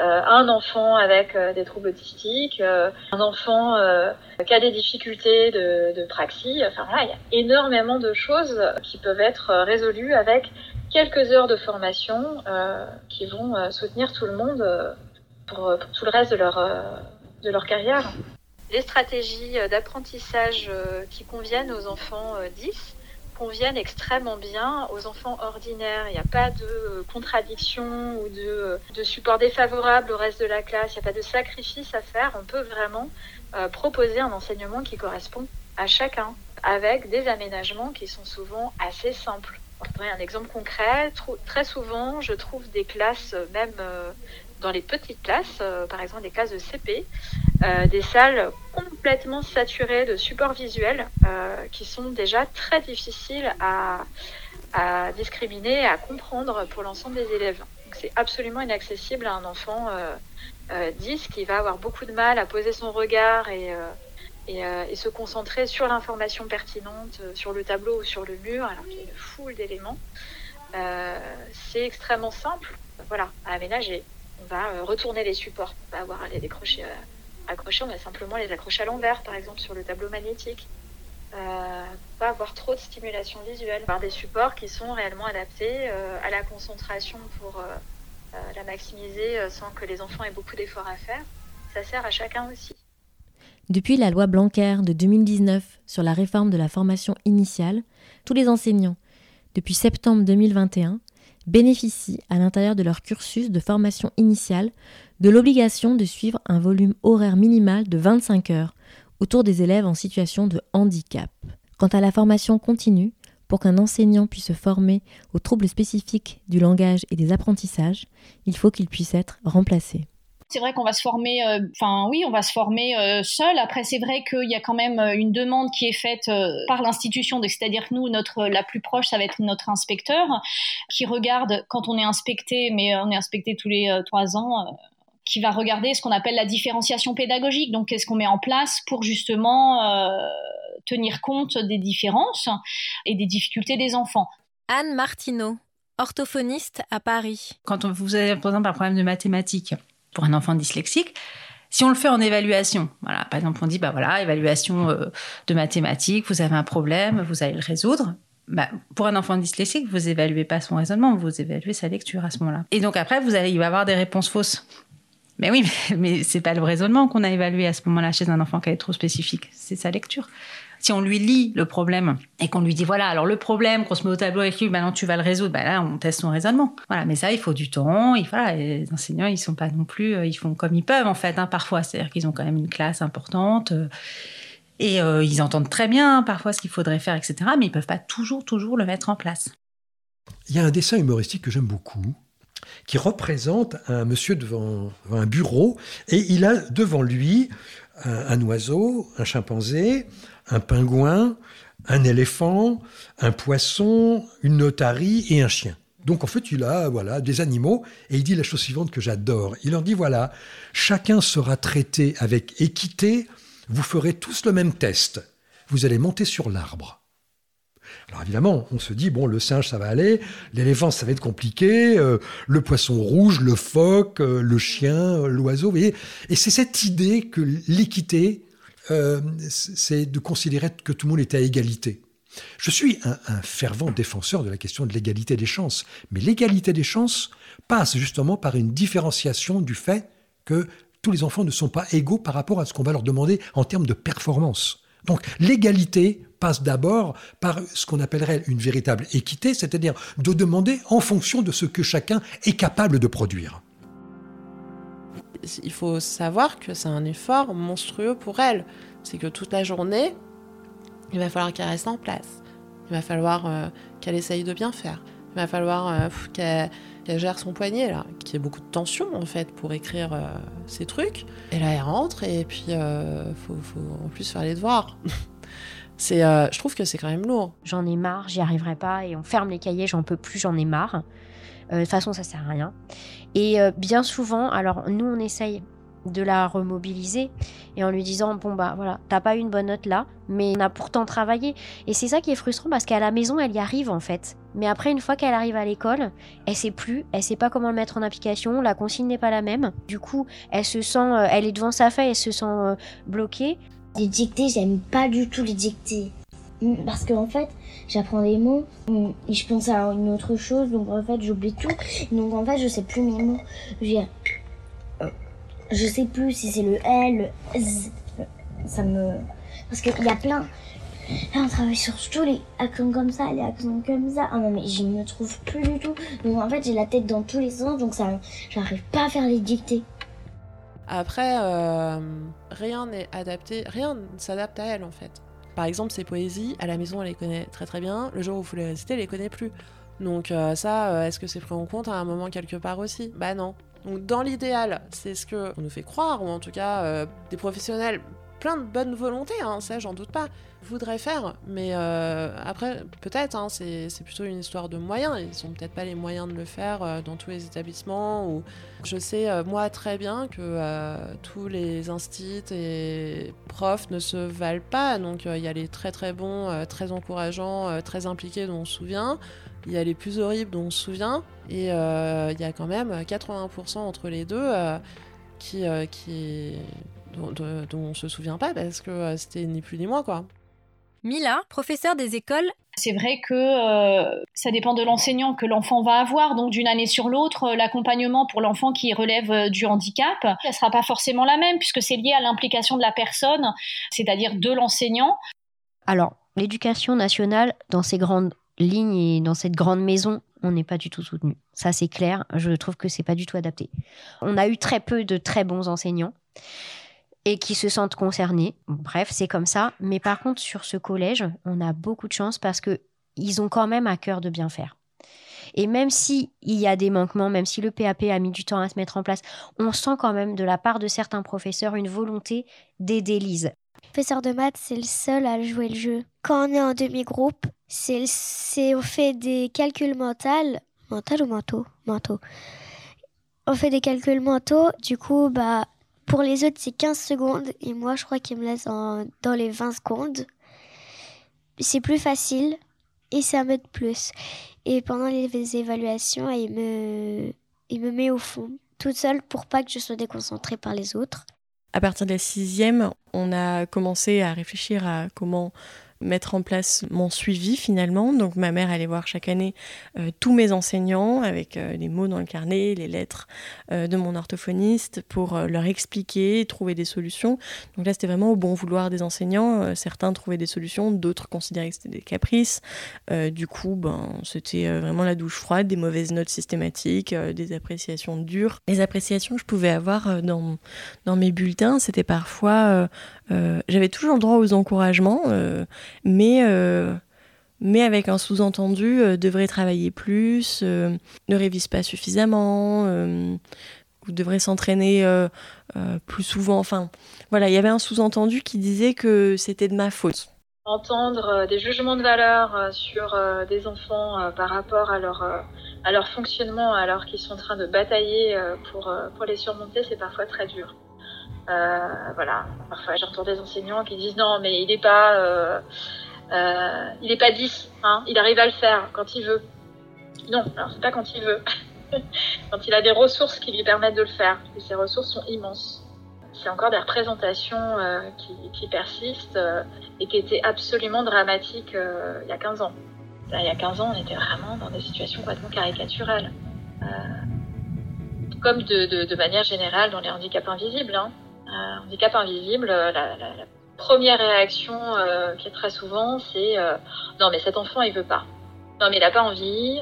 Speaker 15: euh, un enfant avec euh, des troubles autistiques, euh, un enfant euh, qui a des difficultés de, de praxie. Enfin voilà, il y a énormément de choses qui peuvent être résolues avec quelques heures de formation euh, qui vont euh, soutenir tout le monde pour, pour, tout le reste de leur, de leur carrière. Les stratégies d'apprentissage qui conviennent aux enfants 10 conviennent extrêmement bien aux enfants ordinaires. Il n'y a pas de contradiction ou de, de, support défavorable au reste de la classe. Il n'y a pas de sacrifice à faire. On peut vraiment euh, proposer un enseignement qui correspond à chacun avec des aménagements qui sont souvent assez simples. Un exemple concret, très souvent, je trouve des classes, même euh, dans les petites classes, euh, par exemple des classes de CP, euh, des salles complètement saturées de supports visuels euh, qui sont déjà très difficiles à, à, discriminer, à comprendre pour l'ensemble des élèves. C'est absolument inaccessible à un enfant 10 qui va avoir beaucoup de mal à poser son regard et se concentrer sur l'information pertinente, sur le tableau ou sur le mur, alors qu'il y a une foule d'éléments. C'est extrêmement simple voilà, à aménager on va euh, retourner les supports, on va avoir à les décrocher, euh, accrocher, on va simplement les accrocher à l'envers, par exemple sur le tableau magnétique. Euh, pas avoir trop de stimulation visuelle, avoir des supports qui sont réellement adaptés euh, à la concentration pour la maximiser sans que les enfants aient beaucoup d'efforts à faire. Ça sert à chacun aussi.
Speaker 1: Depuis la loi Blanquer de 2019 sur la réforme de la formation initiale, tous les enseignants, depuis septembre 2021, bénéficient, à l'intérieur de leur cursus de formation initiale, de l'obligation de suivre un volume horaire minimal de 25 heures autour des élèves en situation de handicap. Quant à la formation continue, pour qu'un enseignant puisse se former aux troubles spécifiques du langage et des apprentissages, il faut qu'il puisse être remplacé
Speaker 9: c'est vrai qu'on va se former, enfin euh, oui, on va se former euh, seul. Après, c'est vrai qu'il y a quand même une demande qui est faite euh, par l'institution, c'est-à-dire que nous, notre la plus proche, ça va être notre inspecteur qui regarde quand on est inspecté, mais on est inspecté tous les trois ans. qui va regarder ce qu'on appelle la différenciation pédagogique. Donc, qu'est-ce qu'on met en place pour justement tenir compte des différences et des difficultés des enfants?
Speaker 11: Anne Martineau, orthophoniste à Paris.
Speaker 13: Quand vous avez, par exemple, un problème de mathématiques, pour un enfant dyslexique. Si on le fait en évaluation, voilà, par exemple, on dit, bah voilà, évaluation euh, de mathématiques, vous avez un problème, vous allez le résoudre. Bah, pour un enfant dyslexique, vous évaluez pas son raisonnement, vous évaluez sa lecture à ce moment-là. Et donc après, vous allez, il va avoir des réponses fausses. Mais oui, mais, mais c'est pas le raisonnement qu'on a évalué à ce moment-là chez un enfant qui est trop spécifique, c'est sa lecture. Si on lui lit le problème et qu'on lui dit voilà, alors le problème qu'on se met au tableau avec lui, maintenant tu vas le résoudre, bah là on teste son raisonnement. Voilà, mais ça il faut du temps. Les enseignants ils sont pas non plus, ils font comme ils peuvent en fait hein, parfois, c'est-à-dire qu'ils ont quand même une classe importante. Euh, et euh, ils entendent très bien parfois ce qu'il faudrait faire, etc. Mais ils peuvent pas toujours, toujours le mettre en place.
Speaker 7: Il y a un dessin humoristique que j'aime beaucoup, qui représente un monsieur devant, un bureau, et il a devant lui un oiseau, un chimpanzé, un pingouin, un éléphant, un poisson, une notarie et un chien. Donc en fait, il a voilà des animaux et il dit la chose suivante que j'adore. Il leur dit voilà, chacun sera traité avec équité, vous ferez tous le même test. Vous allez monter sur l'arbre. Alors évidemment, on se dit, bon, le singe, ça va aller, l'éléphant, ça va être compliqué, euh, le poisson rouge, le phoque, euh, le chien, l'oiseau. Et c'est cette idée que l'équité, euh, c'est de considérer que tout le monde est à égalité. Je suis un, un fervent défenseur de la question de l'égalité des chances, mais l'égalité des chances passe justement par une différenciation du fait que tous les enfants ne sont pas égaux par rapport à ce qu'on va leur demander en termes de performance. Donc l'égalité passe d'abord par ce qu'on appellerait une véritable équité, c'est-à-dire de demander en fonction de ce que chacun est capable de produire.
Speaker 2: Il faut savoir que c'est un effort monstrueux pour elle. C'est que toute la journée, il va falloir qu'elle reste en place. Il va falloir euh, qu'elle essaye de bien faire. Il va falloir euh, qu'elle gère son poignet, là, qu'il y ait beaucoup de tension, en fait, pour écrire euh, ses trucs. Et là, elle rentre, et puis, faut, faut, en plus faire les devoirs. c'est, je trouve que c'est quand même lourd.
Speaker 16: J'en ai marre, j'y arriverai pas, et on ferme les cahiers, j'en peux plus, j'en ai marre. de toute façon, ça sert à rien. Et bien souvent, alors nous, on essaye de la remobiliser et en lui disant bon bah voilà t'as pas eu une bonne note là mais on a pourtant travaillé. Et c'est ça qui est frustrant parce qu'à la maison elle y arrive en fait. Mais après une fois qu'elle arrive à l'école elle sait plus elle sait pas comment le mettre en application la consigne n'est pas la même. Du coup elle se sent euh, elle est devant sa feuille elle se sent euh, bloquée.
Speaker 3: Les dictées j'aime pas du tout les dictées parce qu'en en fait j'apprends des mots et je pense à une autre chose donc en fait j'oublie tout donc en fait je sais plus mes mots je je sais plus si c'est le L, le Z. Ça me. Parce qu'il y a plein. Là, on travaille sur tous les accents comme ça, les accents comme ça. Ah non, mais je ne me trouve plus du tout. Donc en fait, j'ai la tête dans tous les sens, donc ça, j'arrive pas à faire les dictées.
Speaker 2: Après, euh, rien n'est adapté, rien ne s'adapte à elle en fait. Par exemple, ses poésies, à la maison, elle les connaît très très bien. Le jour où faut les réciter, elle les connaît plus. Donc euh, ça, euh, est-ce que c'est pris en compte à un moment quelque part aussi? Bah non. Donc dans l'idéal, c'est ce que on nous fait croire, ou en tout cas euh, des professionnels plein de bonne volonté, hein, ça j'en doute pas, voudraient faire, mais euh, après peut-être, hein, c'est plutôt une histoire de moyens, ils ont peut-être pas les moyens de le faire euh, dans tous les établissements, ou je sais moi très bien que tous les instits et profs ne se valent pas, donc il y a les très très bons, très encourageants, très impliqués dont on se souvient, il y a les plus horribles dont on se souvient, et euh, il y a quand même 80% entre les deux euh, qui, euh, qui, dont, dont, on se souvient pas parce que c'était ni plus ni moins quoi.
Speaker 11: Mila, professeur des écoles.
Speaker 9: C'est vrai que ça dépend de l'enseignant que l'enfant va avoir. Donc d'une année sur l'autre, l'accompagnement pour l'enfant qui relève du handicap, elle sera pas forcément la même puisque c'est lié à l'implication de la personne, c'est-à-dire de l'enseignant.
Speaker 16: Alors, l'éducation nationale, dans ses grandes lignes et dans cette grande maison, on n'est pas du tout soutenu. Ça, c'est clair. Je trouve que c'est pas du tout adapté. On a eu très peu de très bons enseignants et qui se sentent concernés. Bref, c'est comme ça. Mais par contre, sur ce collège, on a beaucoup de chance parce que ils ont quand même à cœur de bien faire. Et même si il y a des manquements, même si le PAP a mis du temps à se mettre en place, on sent quand même de la part de certains professeurs une volonté d'aider Lise.
Speaker 17: professeur de maths, c'est le seul à jouer le jeu. Quand on est en demi-groupe, c'est on fait des calculs mentaux, mental ou mentaux, mentaux. On fait des calculs mentaux, du coup bah pour les autres c'est 15 secondes et moi je crois qu'il me laisse dans les 20 secondes. C'est plus facile et ça m'aide plus. Et pendant les évaluations, me il me met au fond toute seule pour pas que je sois déconcentrée par les autres.
Speaker 5: À partir de la sixième, on a commencé à réfléchir à comment mettre en place mon suivi finalement. Donc ma mère allait voir chaque année euh, tous mes enseignants avec euh, les mots dans le carnet, les lettres euh, de mon orthophoniste pour leur expliquer, trouver des solutions. Donc là c'était vraiment au bon vouloir des enseignants. certains trouvaient des solutions, d'autres considéraient que c'était des caprices. du coup, ben, c'était vraiment la douche froide, des mauvaises notes systématiques, des appréciations dures. Les appréciations que je pouvais avoir dans, dans mes bulletins, c'était parfois... J'avais toujours le droit aux encouragements mais, euh, mais avec un sous-entendu, euh, devrait travailler plus, euh, ne révise pas suffisamment, vous devrez s'entraîner plus souvent. Enfin, voilà, il y avait un sous-entendu qui disait que c'était de ma faute.
Speaker 15: Entendre des jugements de valeur sur des enfants par rapport à leur, à leur fonctionnement alors qu'ils sont en train de batailler pour, pour les surmonter, c'est parfois très dur. Euh, voilà. Parfois, j'entends des enseignants qui disent non, mais il n'est pas, euh, Euh, il n'est pas 10, hein, il arrive à le faire quand il veut. Non, alors c'est pas quand il veut. quand il a des ressources qui lui permettent de le faire. Et ces ressources sont immenses. C'est encore des représentations qui, persistent et qui étaient absolument dramatiques il y a 15 ans. il y a 15 ans, on était vraiment dans des situations complètement caricaturales. comme de, manière générale dans les handicaps invisibles. Hein. Handicap invisible, la, la, première réaction qui est très souvent, c'est non mais cet enfant il veut pas. Non mais il n'a pas envie.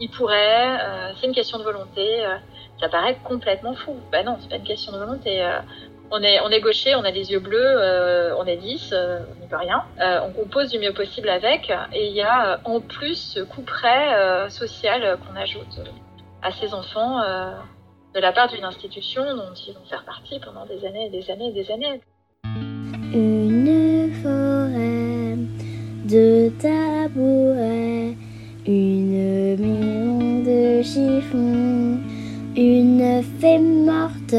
Speaker 15: Il, pourrait, euh, c'est une question de volonté. Euh, ça paraît complètement fou. Ben non, c'est pas une question de volonté. Euh, on est, gaucher, on a des yeux bleus, on est 10, on n'y peut rien. on compose du mieux possible avec. Et il y a en plus ce coup près social qu'on ajoute à ces enfants de la part d'une institution dont ils vont faire partie pendant des années et des années et des années.
Speaker 3: Une forêt de tabourets une maison de chiffon, une fée morte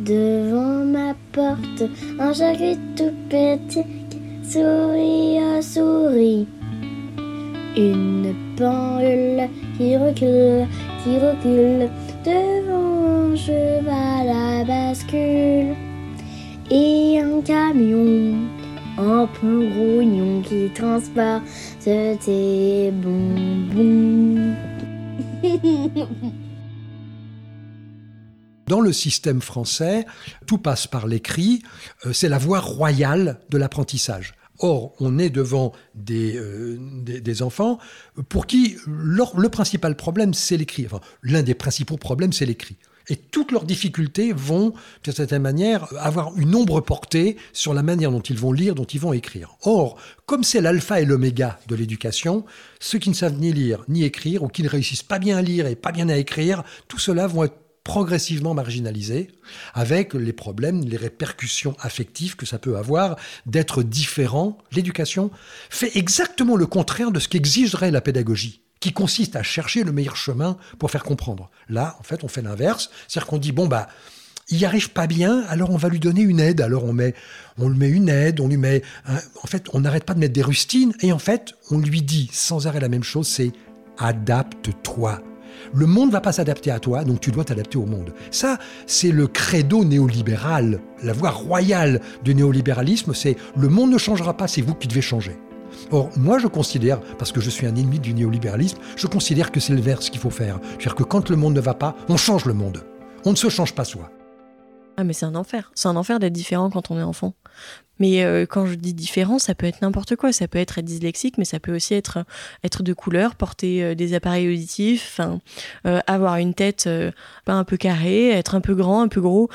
Speaker 3: devant ma porte, un chat tout petit qui sourit à souris, une pendule qui recule, qui recule devant un cheval à bascule, et un camion un peu grognon qui transporte tes bonbons.
Speaker 7: Dans le système français, tout passe par l'écrit, euh, c'est la voie royale de l'apprentissage. Or, on est devant des, euh, enfants pour qui le principal problème, c'est l'écrit. Enfin, l'un des principaux problèmes, c'est l'écrit. Et toutes leurs difficultés vont, d'une certaine manière, avoir une ombre portée sur la manière dont ils vont lire, dont ils vont écrire. Or, comme c'est l'alpha et l'oméga de l'éducation, ceux qui ne savent ni lire ni écrire, ou qui ne réussissent pas bien à lire et pas bien à écrire, tout cela vont être progressivement marginalisés, avec les problèmes, les répercussions affectives que ça peut avoir d'être différent. L'éducation fait exactement le contraire de ce qu'exigerait la pédagogie qui consiste à chercher le meilleur chemin pour faire comprendre. Là, en fait, on fait l'inverse, c'est-à-dire qu'on dit bon bah il n'y arrive pas bien, alors on va lui donner une aide. Alors on met, on lui met une aide, on lui met, en fait, on n'arrête pas de mettre des rustines, et en fait, on lui dit sans arrêt la même chose, c'est adapte-toi. Le monde va pas s'adapter à toi, donc tu dois t'adapter au monde. Ça, c'est le credo néolibéral. La voie royale du néolibéralisme, c'est le monde ne changera pas, c'est vous qui devez changer. Or, moi, je considère, parce que je suis un ennemi du néolibéralisme, je considère que c'est le vers qu'il faut faire. C'est-à-dire que quand le monde ne va pas, on change le monde. On ne se change pas soi.
Speaker 5: Ah, mais c'est un enfer. C'est un enfer d'être différent quand on est enfant. Mais euh, quand je dis différent, ça peut être n'importe quoi. Ça peut être dyslexique, mais ça peut aussi être être de couleur, porter euh, des appareils auditifs, euh, avoir une tête un peu carrée, être un peu grand, un peu gros,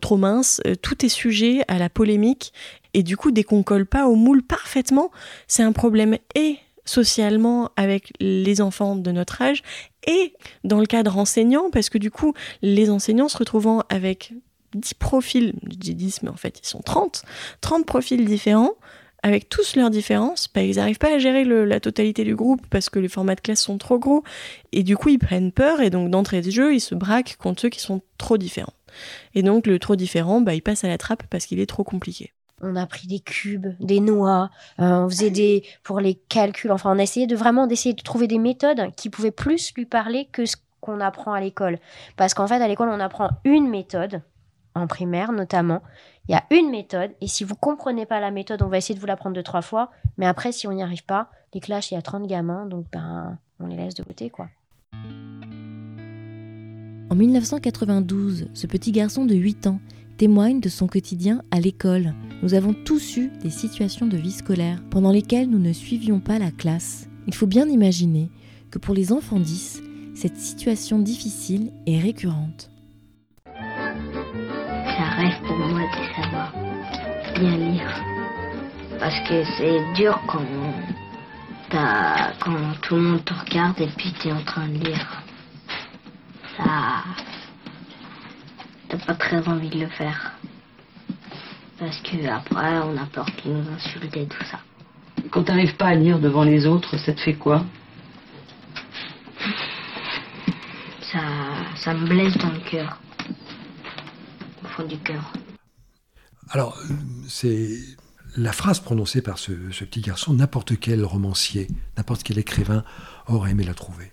Speaker 5: trop mince. tout est sujet à la polémique et du coup, dès qu'on colle pas au moule parfaitement, c'est un problème et socialement avec les enfants de notre âge et dans le cadre enseignant, parce que du coup, les enseignants se retrouvant avec 10 profils, je dis 10, mais en fait, ils sont 30, 30 profils différents, avec tous leurs différences, bah, ils n'arrivent pas à gérer la totalité du groupe parce que les formats de classe sont trop gros, et du coup, ils prennent peur, et donc d'entrée de jeu, ils se braquent contre ceux qui sont trop différents. Et donc, le trop différent, bah, il passe à la trappe parce qu'il est trop compliqué
Speaker 16: on a pris des cubes, des noix, euh, on faisait des pour les calculs. Enfin, on a essayé de vraiment d'essayer de trouver des méthodes qui pouvaient plus lui parler que ce qu'on apprend à l'école. Parce qu'en fait, à l'école, on apprend une méthode, en primaire notamment. Il y a une méthode, et si vous comprenez pas la méthode, on va essayer de vous l'apprendre deux, trois fois. Mais après, si on n'y arrive pas, les classes, il y a 30 gamins, donc ben, on les laisse de côté, quoi.
Speaker 1: En 1992, ce petit garçon de 8 ans témoigne de son quotidien à l'école. Nous avons tous eu des situations de vie scolaire pendant lesquelles nous ne suivions pas la classe. Il faut bien imaginer que pour les enfants 10, cette situation difficile est récurrente.
Speaker 18: Ça reste pour moi de savoir bien lire. Parce que c'est dur quand, quand tout le monde te regarde et puis tu es en train de lire. Ça, t'as pas très envie de le faire. Parce que après, on a peur qu'ils nous insultent et tout ça.
Speaker 19: Quand t'arrives pas à lire devant les autres, ça te fait quoi?
Speaker 18: Ça, ça me blesse dans le cœur. Du cœur.
Speaker 7: Alors, c'est la phrase prononcée par ce, petit garçon, n'importe quel romancier, n'importe quel écrivain aurait aimé la trouver.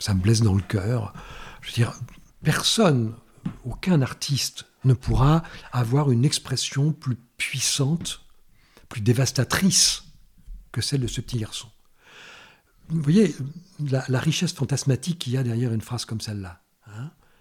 Speaker 7: Ça me blesse dans le cœur. Je veux dire, personne, aucun artiste ne pourra avoir une expression plus puissante, plus dévastatrice que celle de ce petit garçon. Vous voyez la, richesse fantasmatique qu'il y a derrière une phrase comme celle-là.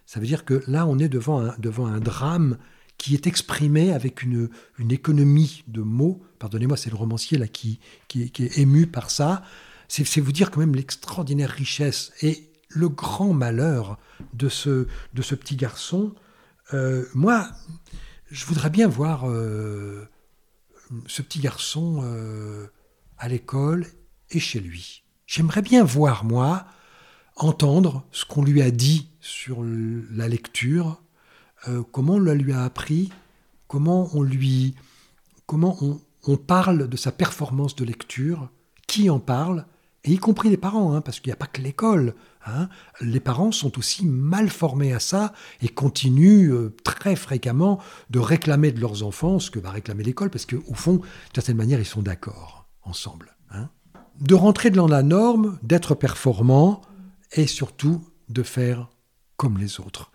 Speaker 7: Ça veut dire que là, on est devant un, devant un drame qui est exprimé avec une, une économie de mots. Pardonnez-moi, c'est le romancier là qui, qui, est ému par ça. C'est vous dire quand même l'extraordinaire richesse et le grand malheur de ce, de ce petit garçon. Euh, moi, je voudrais bien voir euh, ce petit garçon euh, à l'école et chez lui. J'aimerais bien voir, moi, entendre ce qu'on lui a dit sur la lecture, euh, comment on lui a appris, comment on lui, comment on, parle de sa performance de lecture, qui en parle, et y compris les parents, hein, parce qu'il n'y a pas que l'école. Hein. Les parents sont aussi mal formés à ça et continuent euh, très fréquemment de réclamer de leurs enfants ce que va réclamer l'école, parce qu'au fond, d'une certaine manière, ils sont d'accord ensemble. Hein. De rentrer dans la norme, d'être performant, et surtout de faire comme les autres.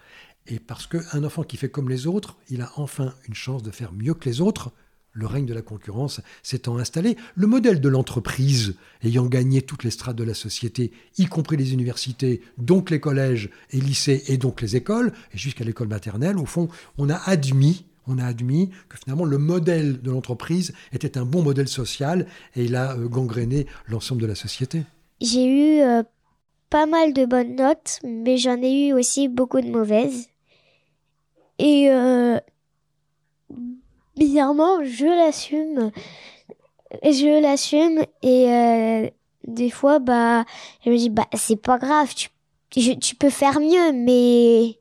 Speaker 7: Et parce qu'un enfant qui fait comme les autres, il a enfin une chance de faire mieux que les autres, le règne de la concurrence s'étant installé, le modèle de l'entreprise ayant gagné toutes les strates de la société, y compris les universités, donc les collèges et lycées et donc les écoles, et jusqu'à l'école maternelle, au fond, on a admis on a admis que finalement le modèle de l'entreprise était un bon modèle social et il a euh, gangréné l'ensemble de la société.
Speaker 17: J'ai eu euh, pas mal de bonnes notes, mais j'en ai eu aussi beaucoup de mauvaises. Et euh, bizarrement, je l'assume. Je l'assume et euh, des fois, bah, je me dis, bah, c'est pas grave, tu, tu peux faire mieux, mais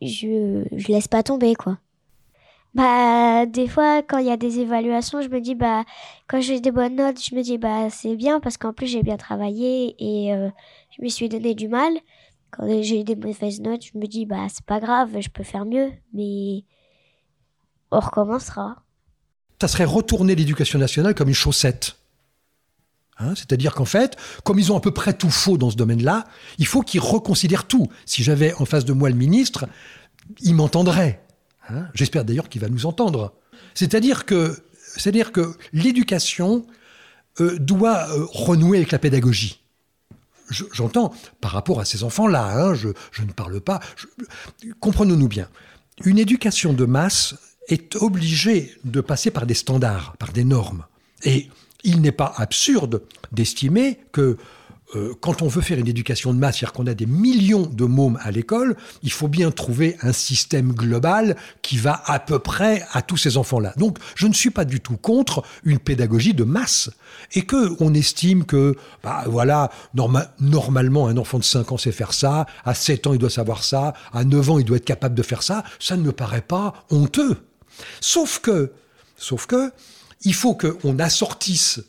Speaker 17: je, je laisse pas tomber, quoi. Bah, des fois, quand il y a des évaluations, je me dis, bah, quand j'ai des bonnes notes, je me dis, bah, c'est bien parce qu'en plus, j'ai bien travaillé et euh, je me suis donné du mal. Quand j'ai des mauvaises notes, je me dis, bah, c'est pas grave, je peux faire mieux, mais on recommencera.
Speaker 7: Ça serait retourner l'éducation nationale comme une chaussette. Hein, c'est-à-dire qu'en fait, comme ils ont à peu près tout faux dans ce domaine-là, il faut qu'ils reconsidèrent tout. Si j'avais en face de moi le ministre, il m'entendrait. Hein? J'espère d'ailleurs qu'il va nous entendre. C'est-à-dire que, c'est-à-dire que l'éducation euh, doit euh, renouer avec la pédagogie. J'entends par rapport à ces enfants-là, hein, je, ne parle pas. Comprenons-nous bien. Une éducation de masse est obligée de passer par des standards, par des normes. Et il n'est pas absurde d'estimer que euh, quand on veut faire une éducation de masse, c'est-à-dire qu'on a des millions de mômes à l'école, il faut bien trouver un système global qui va à peu près à tous ces enfants-là. Donc, je ne suis pas du tout contre une pédagogie de masse. Et que on estime que, bah, voilà, normalement, un enfant de 5 ans sait faire ça, à 7 ans, il doit savoir ça, à 9 ans, il doit être capable de faire ça, ça ne me paraît pas honteux. Sauf que, sauf que, il faut qu'on assortisse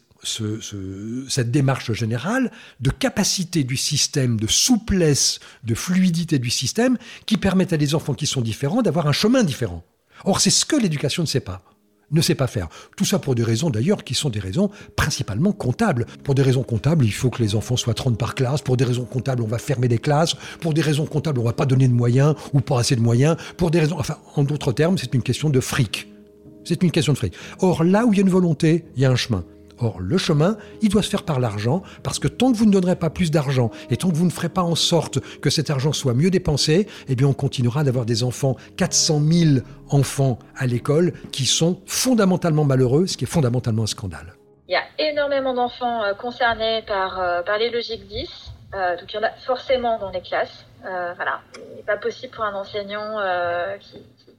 Speaker 7: cette démarche générale de capacité du système, de souplesse, de fluidité du système qui permettent à des enfants qui sont différents d'avoir un chemin différent. Or, c'est ce que l'éducation ne sait pas ne sait pas faire. Tout ça pour des raisons d'ailleurs qui sont des raisons principalement comptables. Pour des raisons comptables, il faut que les enfants soient 30 par classe. Pour des raisons comptables, on va fermer des classes. Pour des raisons comptables, on va pas donner de moyens ou pas assez de moyens. Pour des raisons, en d'autres termes, c'est une question de fric. C'est une question de fric. Or, là où il y a une volonté, il y a un chemin. Or, le chemin, il doit se faire par l'argent, parce que tant que vous ne donnerez pas plus d'argent, et tant que vous ne ferez pas en sorte que cet argent soit mieux dépensé, eh bien on continuera d'avoir des enfants, 400 000 enfants à l'école, qui sont fondamentalement malheureux, ce qui est fondamentalement un scandale.
Speaker 15: Il y a énormément d'enfants euh, concernés par, euh, par les logiques 10, euh, donc il y en a forcément dans les classes. voilà, il n'est pas possible pour un enseignant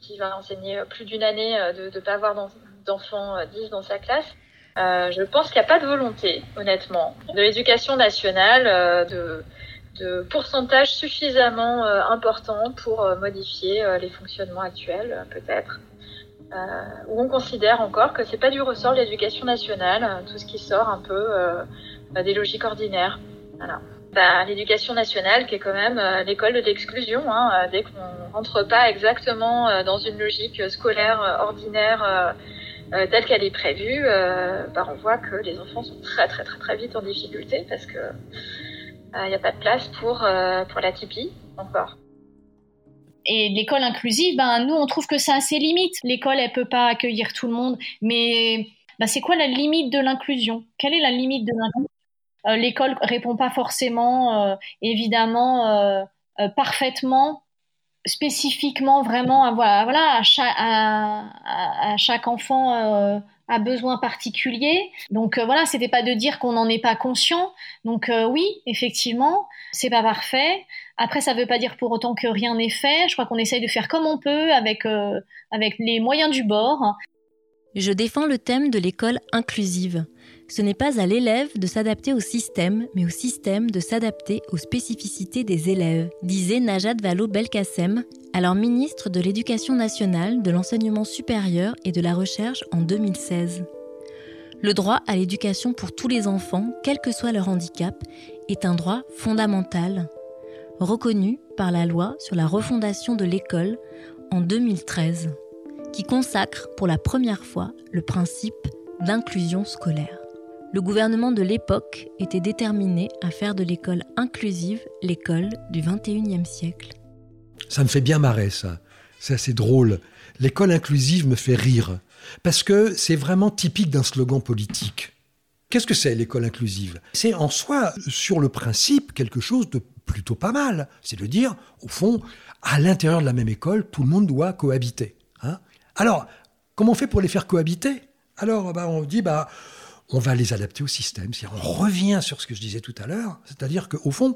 Speaker 15: qui, va enseigner plus d'une année de ne pas avoir d'enfants 10 dans sa classe. Euh, je pense qu'il n'y a pas de volonté, honnêtement, de l'éducation nationale, euh, de, pourcentage suffisamment euh, important pour modifier les fonctionnements actuels, peut-être. où on considère encore que c'est pas du ressort de l'éducation nationale, tout ce qui sort un peu des logiques ordinaires. Bah, l'éducation nationale qui est quand même l'école de l'exclusion, hein, dès qu'on rentre pas exactement dans une logique scolaire ordinaire euh, telle qu'elle est prévue, euh, bah, on voit que les enfants sont très très très très vite en difficulté parce que il n'y a pas de place pour, pour la tipi encore.
Speaker 9: Et l'école inclusive, ben, nous, on trouve que ça a ses limites. L'école, elle peut pas accueillir tout le monde. Mais ben, c'est quoi la limite de l'inclusion? Quelle est la limite de l'inclusion? Euh, L'école répond pas forcément, euh, évidemment, euh, parfaitement, spécifiquement, vraiment, à, voilà, à, chaque, à, chaque enfant a besoin particulier. Donc voilà, c'était pas de dire qu'on n'en est pas conscient. Donc oui, effectivement, c'est pas parfait. Après, ça veut pas dire pour autant que rien n'est fait. Je crois qu'on essaye de faire comme on peut avec, avec les moyens du bord.
Speaker 1: Je défends le thème de l'école inclusive. Ce n'est pas à l'élève de s'adapter au système, mais au système de s'adapter aux spécificités des élèves, disait Najat Vallaud-Belkacem, alors ministre de l'Éducation nationale, de l'enseignement supérieur et de la recherche en 2016. Le droit à l'éducation pour tous les enfants, quel que soit leur handicap, est un droit fondamental, reconnu par la loi sur la refondation de l'école en 2013, qui consacre pour la première fois le principe d'inclusion scolaire. Le gouvernement de l'époque était déterminé à faire de l'école inclusive l'école du 21e siècle.
Speaker 7: Ça me fait bien marrer ça. C'est assez drôle. L'école inclusive me fait rire. Parce que c'est vraiment typique d'un slogan politique. Qu'est-ce que c'est l'école inclusive? C'est en soi, sur le principe, quelque chose de plutôt pas mal. C'est de dire, au fond, à l'intérieur de la même école, tout le monde doit cohabiter. Hein? Alors, comment on fait pour les faire cohabiter? Alors, bah, on dit, bah, on va les adapter au système. On revient sur ce que je disais tout à l'heure, c'est-à-dire qu'au fond,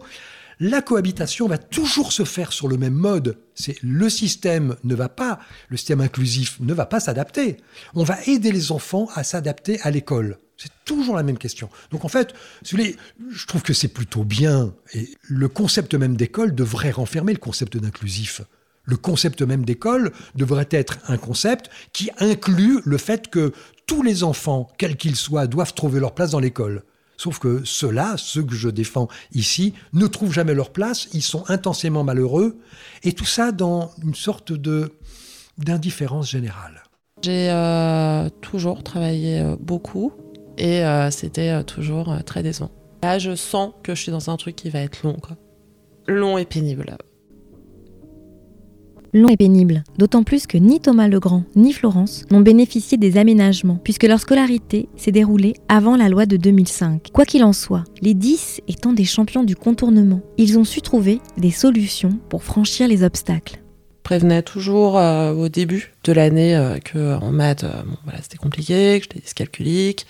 Speaker 7: la cohabitation va toujours se faire sur le même mode. C'est le système ne va pas, le système inclusif ne va pas s'adapter. On va aider les enfants à s'adapter à l'école. C'est toujours la même question. Donc en fait, je trouve que c'est plutôt bien. Et le concept même d'école devrait renfermer le concept d'inclusif. Le concept même d'école devrait être un concept qui inclut le fait que tous les enfants, quels qu'ils soient, doivent trouver leur place dans l'école. Sauf que ceux-là, ceux que je défends ici, ne trouvent jamais leur place, ils sont intensément malheureux, et tout ça dans une sorte de d'indifférence générale.
Speaker 2: J'ai euh, toujours travaillé euh, beaucoup, et euh, c'était toujours très décevant. Là, je sens que je suis dans un truc qui va être long. Long et pénible
Speaker 1: long et pénible, d'autant plus que ni Thomas Legrand ni Florence n'ont bénéficié des aménagements, puisque leur scolarité s'est déroulée avant la loi de 2005. Quoi qu'il en soit, les 10 étant des champions du contournement, ils ont su trouver des solutions pour franchir les obstacles
Speaker 2: prévenais toujours euh, au début de l'année euh, que en maths, euh, bon, voilà, c'était compliqué, que j'étais dyscalculique.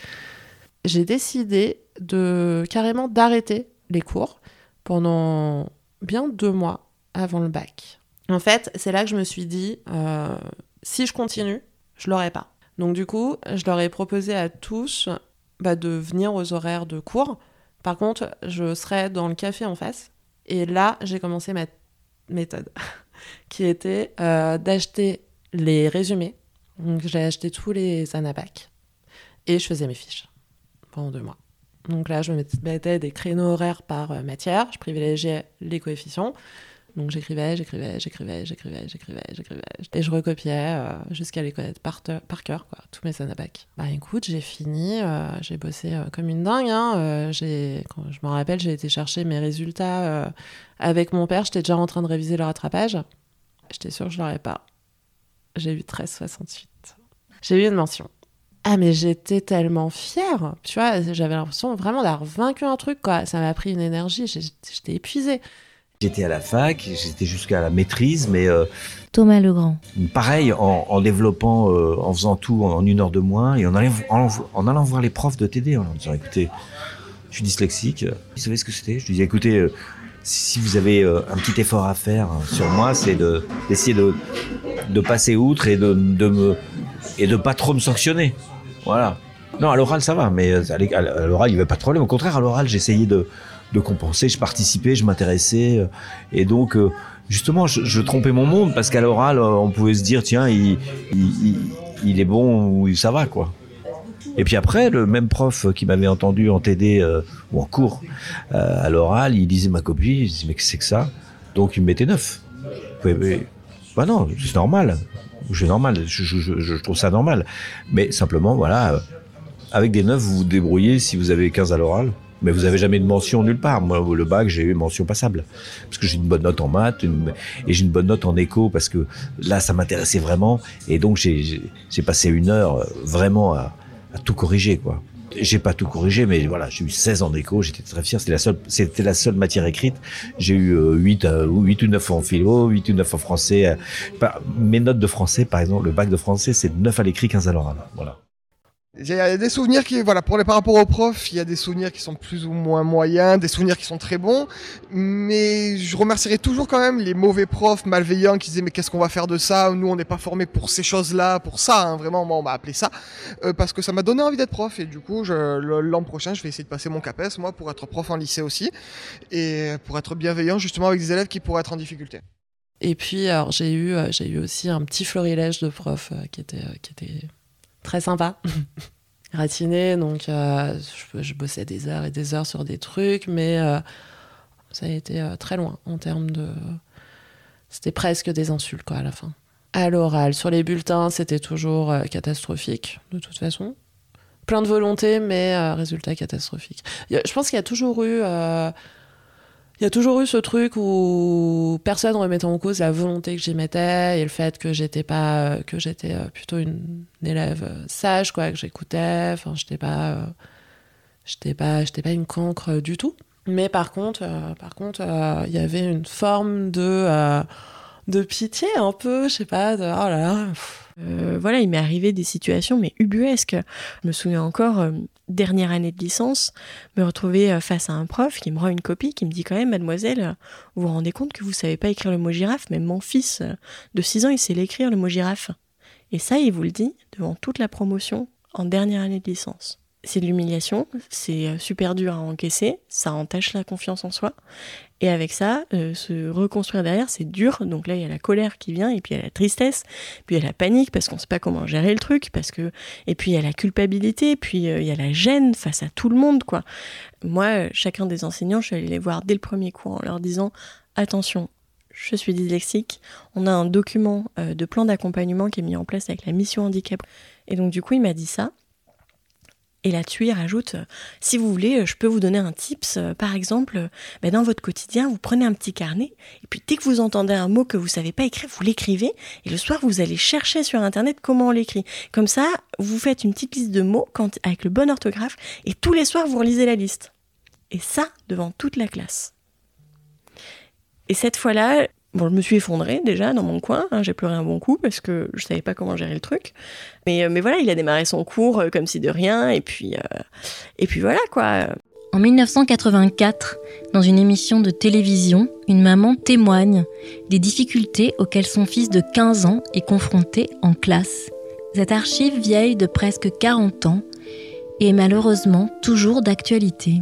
Speaker 2: J'ai décidé de carrément d'arrêter les cours pendant bien deux mois avant le bac. En fait, c'est là que je me suis dit, euh, si je continue, je l'aurai pas. Donc du coup, je leur ai proposé à tous bah, de venir aux horaires de cours. Par contre, je serai dans le café en face. Et là, j'ai commencé ma méthode, qui était euh, d'acheter les résumés. Donc j'ai acheté tous les Anapac et je faisais mes fiches pendant deux mois. Donc là, je me mettais des créneaux horaires par euh, matière, je privilégiais les coefficients. Donc j'écrivais, j'écrivais, j'écrivais, j'écrivais, j'écrivais, j'écrivais. Et je recopiais euh, jusqu'à les connaître par, cœur, quoi, tous mes anabacs. Bah écoute, j'ai fini, euh, j'ai bossé euh, comme une dingue. Hein, j'ai, quand je me rappelle, j'ai été chercher mes résultats avec mon père. J'étais déjà en train de réviser le rattrapage. J'étais sûre que je l'aurais pas. J'ai eu 13,68. J'ai eu une mention. Ah mais j'étais tellement fière, tu vois, j'avais l'impression vraiment d'avoir vaincu un truc, quoi. Ça m'a pris une énergie, j'étais épuisée.
Speaker 6: J'étais à la fac, j'étais jusqu'à la maîtrise, mais... Euh,
Speaker 1: Thomas Legrand.
Speaker 6: Pareil, en, développant, euh, en faisant tout en, une heure de moins, et en allant, en, allant voir les profs de TD, en leur disant, écoutez, je suis dyslexique. Vous savez ce que c'était? Je lui disais, écoutez, euh, si vous avez un petit effort à faire sur moi, c'est de, d'essayer de, de passer outre et de, de me et de pas trop me sanctionner. Voilà. Non, à l'oral ça va, mais à l'oral il n'y avait pas de problème. Au contraire, à l'oral j'essayais de de compenser. Je participais, je m'intéressais. Euh, et donc, euh, justement, je, trompais mon monde parce qu'à l'oral, euh, on pouvait se dire, tiens, il, il, est bon ou ça va, quoi. Et puis après, le même prof qui m'avait entendu en TD ou en cours à l'oral, il disait ma copie, je disais mais que c'est que ça? Donc il me mettait neuf. Bah non, c'est normal. C'est normal. Je, trouve ça normal. Mais simplement, voilà, avec des neufs, vous vous débrouillez si vous avez 15 à l'oral. Mais vous avez jamais de mention nulle part. Moi, le bac, j'ai eu mention passable. Parce que j'ai une bonne note en maths et j'ai une bonne note en éco parce que là, ça m'intéressait vraiment. Et donc, j'ai passé une heure euh, vraiment à, à tout corriger, quoi. J'ai pas tout corrigé, mais voilà, j'ai eu 16 ans éco, j'étais très fier. C'était la seule, c'était la seule matière écrite. J'ai eu 8, euh, 8 euh, ou 9 en philo, 8 ou 9 en français. Mes notes de français, par exemple, le bac de français, c'est 9 à l'écrit, 15 à l'oral. Voilà.
Speaker 12: Il y a des souvenirs qui, voilà, pour les par rapport aux profs, il y a des souvenirs qui sont plus ou moins moyens, des souvenirs qui sont très bons, mais je remercierai toujours quand même les mauvais profs malveillants qui disaient mais qu'est-ce qu'on va faire de ça? Nous on n'est pas formés pour ces choses-là, pour ça, hein, vraiment, moi on m'a appelé ça, euh, parce que ça m'a donné envie d'être prof. Et du coup l'an prochain je vais essayer de passer mon CAPES moi pour être prof en lycée aussi et pour être bienveillant justement avec des élèves qui pourraient être en difficulté.
Speaker 2: Et puis alors j'ai eu euh, j'ai eu aussi un petit florilège de profs euh, qui était qui était très sympa. Gratiné, donc euh, je, bossais des heures et des heures sur des trucs, mais euh, ça a été euh, très loin en termes de. C'était presque des insultes, quoi, à la fin. À l'oral, sur les bulletins, c'était toujours catastrophique, de toute façon. Plein de volonté, mais résultat catastrophique. Je pense qu'il y a toujours eu il y a toujours eu ce truc où personne remettait en cause la volonté que j'y mettais et le fait que j'étais pas que j'étais euh, plutôt une, élève euh, sage quoi que j'écoutais. Enfin j'étais pas euh, j'étais pas j'étais pas une cancre du tout. Mais par contre par contre il y avait une forme de de pitié un peu je sais pas de oh là là
Speaker 5: euh, voilà, il m'est arrivé des situations, mais ubuesques. Je me souviens encore, euh, dernière année de licence, me retrouver euh, face à un prof qui me rend une copie, qui me dit quand même, mademoiselle, vous vous rendez compte que vous savez pas écrire le mot girafe Même mon fils de 6 ans, il sait l'écrire, le mot girafe. Et ça, il vous le dit devant toute la promotion en dernière année de licence c'est de l'humiliation, c'est euh, super dur à encaisser, ça entache la confiance en soi. Et avec ça, euh, se reconstruire derrière, c'est dur. Donc là, il y a la colère qui vient, et puis il y a la tristesse, puis il y a la panique parce qu'on ne sait pas comment gérer le truc, parce que et puis il y a la culpabilité, puis euh, il y a la gêne face à tout le monde, quoi. Moi, chacun des enseignants, je suis allée les voir dès le premier cours en leur disant attention. Je suis dyslexique. On a un document de plan d'accompagnement qui est mis en place avec la mission handicap. Et donc, du coup, il m'a dit ça. Et là-dessus, il rajoute, euh, si vous voulez, euh, je peux vous donner un tips. Euh, par exemple, ben, dans votre quotidien, vous prenez un petit carnet, et puis dès que vous entendez un mot que vous savez pas écrire, vous l'écrivez, et le soir, vous allez chercher sur Internet comment on l'écrit. Comme ça, vous faites une petite liste de mots avec le bon orthographe, et tous les soirs, vous relisez la liste. Et ça, devant toute la classe. Et cette fois-là, Bon, je me suis effondrée déjà dans mon coin, hein, j'ai pleuré un bon coup parce que je savais pas comment gérer le truc. Mais, euh, voilà, il a démarré son cours euh, comme si de rien, et puis, euh, et puis voilà quoi.
Speaker 1: En 1984, dans une émission de télévision, une maman témoigne des difficultés auxquelles son fils de 15 ans est confronté en classe. Cette archive vieille de presque 40 ans est malheureusement toujours d'actualité.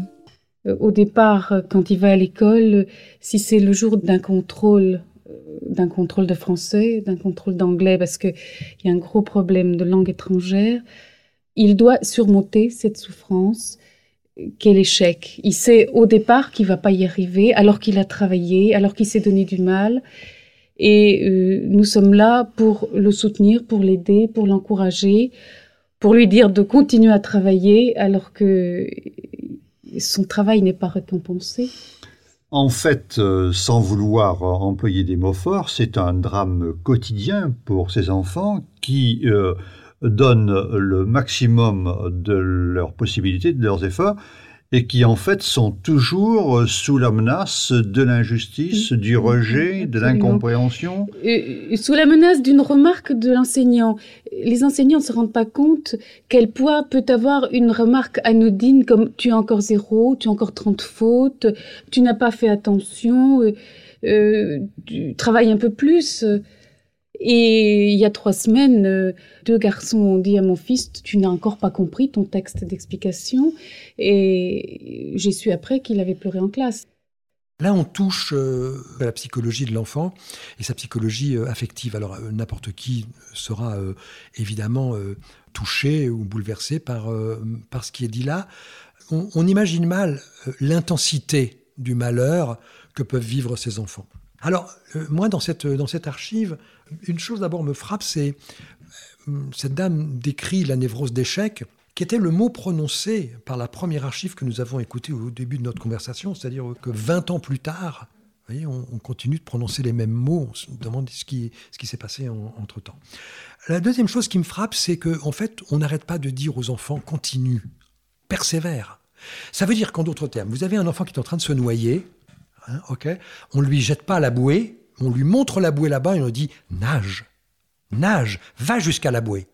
Speaker 20: Euh, au départ, euh, quand il va à l'école, si c'est le jour d'un contrôle, euh, d'un contrôle de français, d'un contrôle d'anglais, parce qu'il y a un gros problème de langue étrangère, il doit surmonter cette souffrance qu'est l'échec. Il sait au départ qu'il va pas y arriver, alors qu'il a travaillé, alors qu'il s'est donné du mal. Et nous sommes là pour le soutenir, pour l'aider, pour l'encourager, pour lui dire de continuer à travailler, alors que son travail n'est pas récompensé.
Speaker 21: En fait, euh, sans vouloir employer des mots forts, c'est un drame quotidien pour ces enfants qui euh, donnent le maximum de leurs possibilités, de leurs efforts, et qui en fait sont toujours euh, sous la menace de l'injustice, du rejet, de l'incompréhension.
Speaker 20: Sous la menace d'une remarque de l'enseignant. Les enseignants ne se rendent pas compte quel poids peut avoir une remarque anodine comme tu as encore zéro, tu as encore 30 fautes, tu n'as pas fait attention, euh, euh, tu travailles un peu plus. Et il y a trois semaines, euh, deux garçons ont dit à mon fils, tu n'as encore pas compris ton texte d'explication. Et j'ai su après qu'il avait pleuré en classe.
Speaker 7: Là, on touche euh, à la psychologie de l'enfant et sa psychologie euh, affective. Alors, n'importe qui sera évidemment touché ou bouleversé par, par ce qui est dit là. on imagine mal l'intensité du malheur que peuvent vivre ces enfants. Alors, moi, dans cette, dans cette archive, une chose d'abord me frappe, c'est euh, cette dame décrit la névrose d'échec, qui était le mot prononcé par la première archive que nous avons écoutée au début de notre conversation, c'est-à-dire que 20 ans plus tard, vous voyez, on, on, continue de prononcer les mêmes mots, on se demande ce qui, s'est passé en, entre-temps. La deuxième chose qui me frappe, c'est qu'en en fait, on n'arrête pas de dire aux enfants continue, persévère. Ça veut dire qu'en d'autres termes, vous avez un enfant qui est en train de se noyer, hein, ok on ne lui jette pas la bouée, on lui montre la bouée là-bas et on dit nage, nage, va jusqu'à la bouée.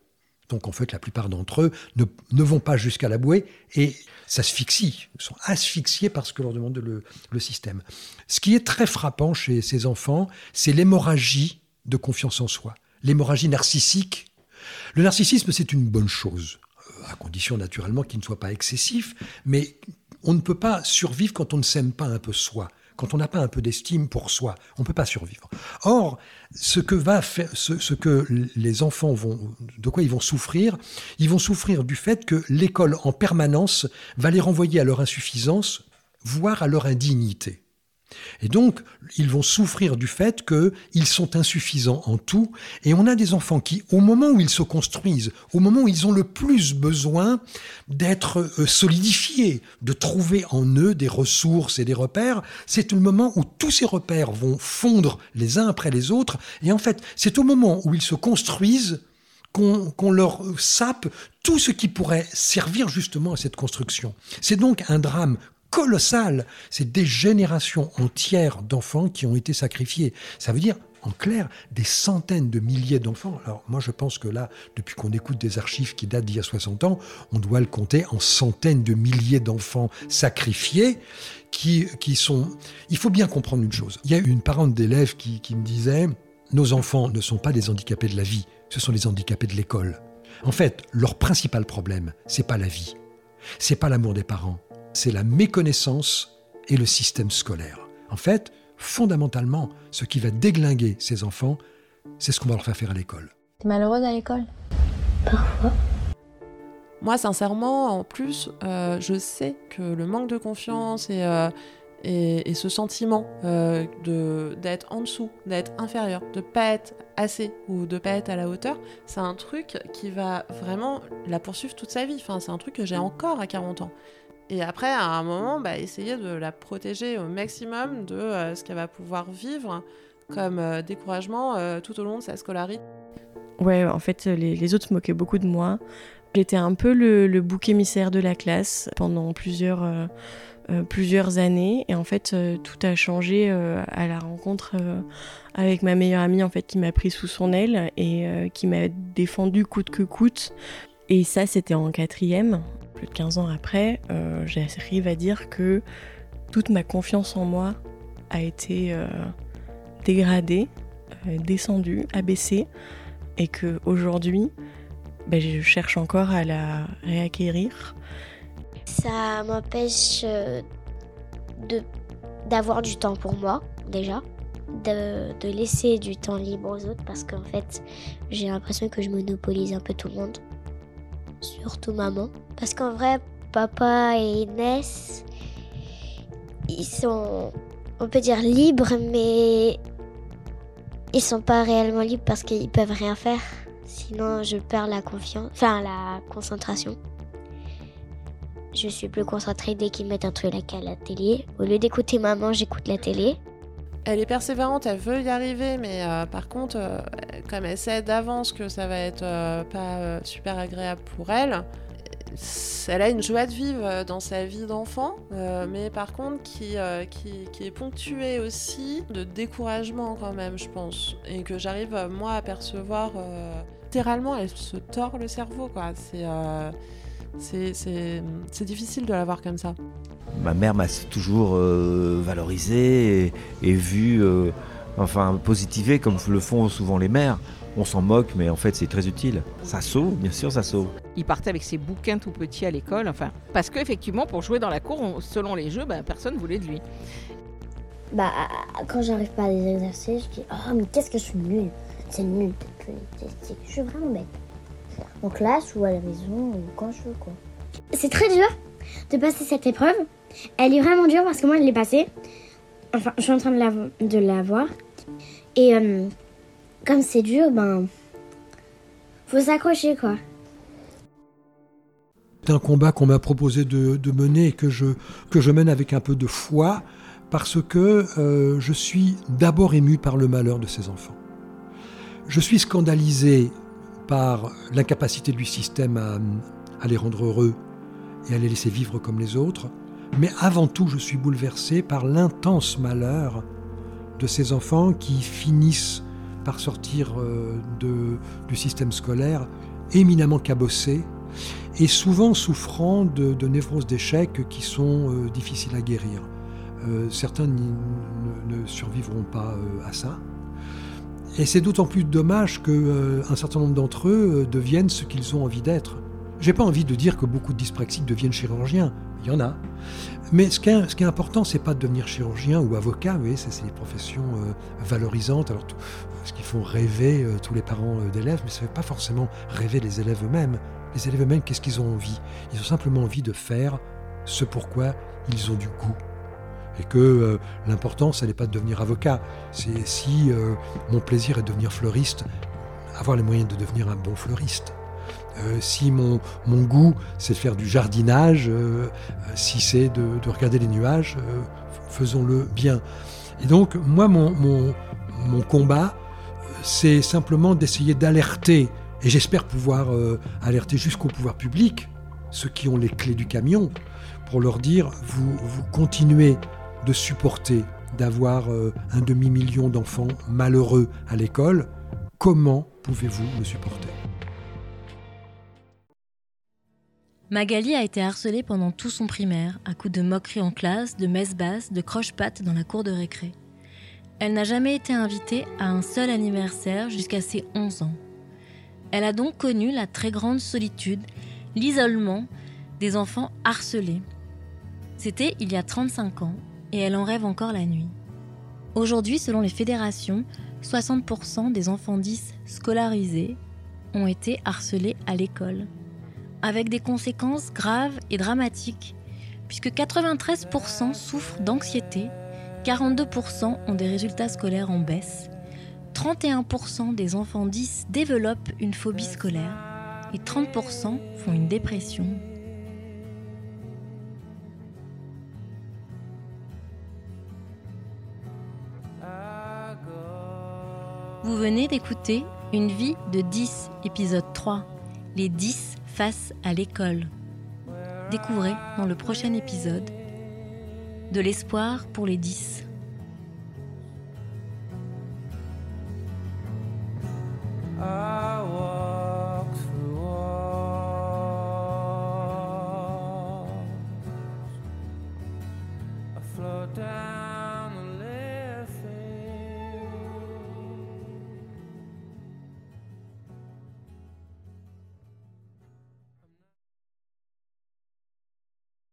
Speaker 7: Donc en fait, la plupart d'entre eux ne, ne, vont pas jusqu'à la bouée et s'asphyxient, sont asphyxiés par ce que leur demande le, le système. Ce qui est très frappant chez ces enfants, c'est l'hémorragie de confiance en soi, l'hémorragie narcissique. Le narcissisme, c'est une bonne chose, à condition naturellement qu'il ne soit pas excessif, mais on ne peut pas survivre quand on ne s'aime pas un peu soi quand on n'a pas un peu d'estime pour soi, on ne peut pas survivre. Or, ce que, va faire, ce, ce, que les enfants vont, de quoi ils vont souffrir, ils vont souffrir du fait que l'école en permanence va les renvoyer à leur insuffisance, voire à leur indignité. Et donc, ils vont souffrir du fait qu'ils sont insuffisants en tout. Et on a des enfants qui, au moment où ils se construisent, au moment où ils ont le plus besoin d'être solidifiés, de trouver en eux des ressources et des repères, c'est le moment où tous ces repères vont fondre les uns après les autres. Et en fait, c'est au moment où ils se construisent qu'on qu leur sape tout ce qui pourrait servir justement à cette construction. C'est donc un drame colossal. C'est des générations entières d'enfants qui ont été sacrifiés. Ça veut dire, en clair, des centaines de milliers d'enfants. Alors moi, je pense que là, depuis qu'on écoute des archives qui datent d'il y a 60 ans, on doit le compter en centaines de milliers d'enfants sacrifiés. Qui, qui sont... Il faut bien comprendre une chose. Il y a une parente d'élève qui, qui me disait, nos enfants ne sont pas des handicapés de la vie, ce sont les handicapés de l'école. En fait, leur principal problème, c'est pas la vie, c'est pas l'amour des parents, c'est la méconnaissance et le système scolaire. En fait, fondamentalement, ce qui va déglinguer ces enfants, c'est ce qu'on va leur faire faire à l'école.
Speaker 16: T'es malheureuse à l'école?
Speaker 17: Parfois.
Speaker 2: Moi, sincèrement, en plus, euh, je sais que le manque de confiance et, euh, et, et ce sentiment euh, d'être en dessous, d'être inférieur, de pas être assez ou de pas être à la hauteur, c'est un truc qui va vraiment la poursuivre toute sa vie. Enfin, c'est un truc que j'ai encore à 40 ans. Et après, à un moment, bah, essayer de la protéger au maximum de euh, ce qu'elle va pouvoir vivre comme euh, découragement euh, tout au long de sa scolarité.
Speaker 5: Ouais, en fait, les, autres se moquaient beaucoup de moi. J'étais un peu le, bouc émissaire de la classe pendant plusieurs, plusieurs années. Et en fait, tout a changé à la rencontre avec ma meilleure amie en fait, qui m'a pris sous son aile et qui m'a défendu coûte que coûte. Et ça, c'était en quatrième plus de 15 ans après, euh, j'arrive à dire que toute ma confiance en moi a été euh, dégradée, euh, descendue, abaissée, et que aujourd'hui, ben, je cherche encore à la réacquérir.
Speaker 17: Ça m'empêche d'avoir du temps pour moi, déjà. De, de, laisser du temps libre aux autres parce qu'en fait j'ai l'impression que je monopolise un peu tout le monde surtout maman. Parce qu'en vrai, papa et Inès, ils sont, on peut dire, libres, mais ils sont pas réellement libres parce qu'ils peuvent rien faire. Sinon, je perds la confiance, enfin la concentration. Je suis plus concentrée dès qu'ils mettent un truc à la télé. Au lieu d'écouter maman, j'écoute la télé.
Speaker 2: Elle est persévérante, elle veut y arriver, mais euh, par contre, euh, comme elle sait d'avance que ça va être euh, pas super agréable pour elle, elle a une joie de vivre dans sa vie d'enfant, mais par contre qui, qui, qui, est ponctuée aussi de découragement quand même, je pense. Et que j'arrive, moi, à percevoir. Littéralement, elle se tord le cerveau, quoi. C'est. C'est difficile de la voir comme ça.
Speaker 6: Ma mère m'a toujours valorisé et, et vu, enfin, positivé comme le font souvent les mères on s'en moque, mais en fait c'est très utile. Ça sauve, bien sûr, ça sauve.
Speaker 4: Il partait avec ses bouquins tout petits à l'école, enfin, parce qu'effectivement, pour jouer dans la cour, on, selon les jeux, ben, personne voulait de lui.
Speaker 3: Bah, quand j'arrive pas à des exercices, je dis Oh, mais qu'est-ce que je suis nulle C'est nul, je suis vraiment bête. En classe ou à la maison ou quand je veux, quoi.
Speaker 17: C'est très dur de passer cette épreuve. Elle est vraiment dure parce que moi, je l'ai passée Enfin, je suis en train de la, de la voir. Et euh, comme c'est dur, ben. Faut s'accrocher, quoi.
Speaker 7: C'est un combat qu'on m'a proposé de, mener et que je, que je mène avec un peu de foi parce que euh, je suis d'abord ému par le malheur de ces enfants. Je suis scandalisé par l'incapacité du système à, les rendre heureux et à les laisser vivre comme les autres, mais avant tout je suis bouleversé par l'intense malheur de ces enfants qui finissent par sortir euh, du système scolaire éminemment cabossés et souvent souffrant de, névroses d'échec qui sont euh, difficiles à guérir. Euh, certains ne, survivront pas à ça. Et c'est d'autant plus dommage qu'un euh, certain nombre d'entre eux euh, deviennent ce qu'ils ont envie d'être. J'ai pas envie de dire que beaucoup de dyspraxiques deviennent chirurgiens, il y en a. Mais ce qui est, ce qui important, c'est pas de devenir chirurgien ou avocat, vous voyez, c'est les professions euh, valorisantes, alors tout, ce qui font rêver tous les parents d'élèves, mais ça ne fait pas forcément rêver les élèves eux-mêmes. Les élèves eux-mêmes, qu'est-ce qu'ils ont envie? Ils ont simplement envie de faire ce pourquoi ils ont du goût. Et que euh, l'important, ce n'est pas de devenir avocat, si euh, mon plaisir est de devenir fleuriste, avoir les moyens de devenir un bon fleuriste. Euh, si mon, mon goût, c'est de faire du jardinage, si c'est de, de, regarder les nuages, faisons-le bien. Et donc, moi, mon, mon, mon combat, c'est simplement d'essayer d'alerter, et j'espère pouvoir alerter jusqu'au pouvoir public, ceux qui ont les clés du camion, pour leur dire, vous, vous continuez de supporter d'avoir euh, un demi-million d'enfants malheureux à l'école, comment pouvez-vous le supporter?
Speaker 1: Magali a été harcelée pendant tout son primaire, à coups de moqueries en classe, de messes basses, de croche-pattes dans la cour de récré. Elle n'a jamais été invitée à un seul anniversaire jusqu'à ses 11 ans. Elle a donc connu la très grande solitude, l'isolement des enfants harcelés. C'était il y a 35 ans et elle en rêve encore la nuit. Aujourd'hui, selon les fédérations, 60% des enfants 10 scolarisés ont été harcelés à l'école avec des conséquences graves et dramatiques, puisque 93% souffrent d'anxiété, 42% ont des résultats scolaires en baisse, 31% des enfants 10 développent une phobie scolaire et 30% font une dépression. Vous venez d'écouter Une vie de 10, épisode 3, les 10 face à l'école. Découvrez dans le prochain épisode de l'espoir pour les 10.
Speaker 22: I walk through walls. I float down.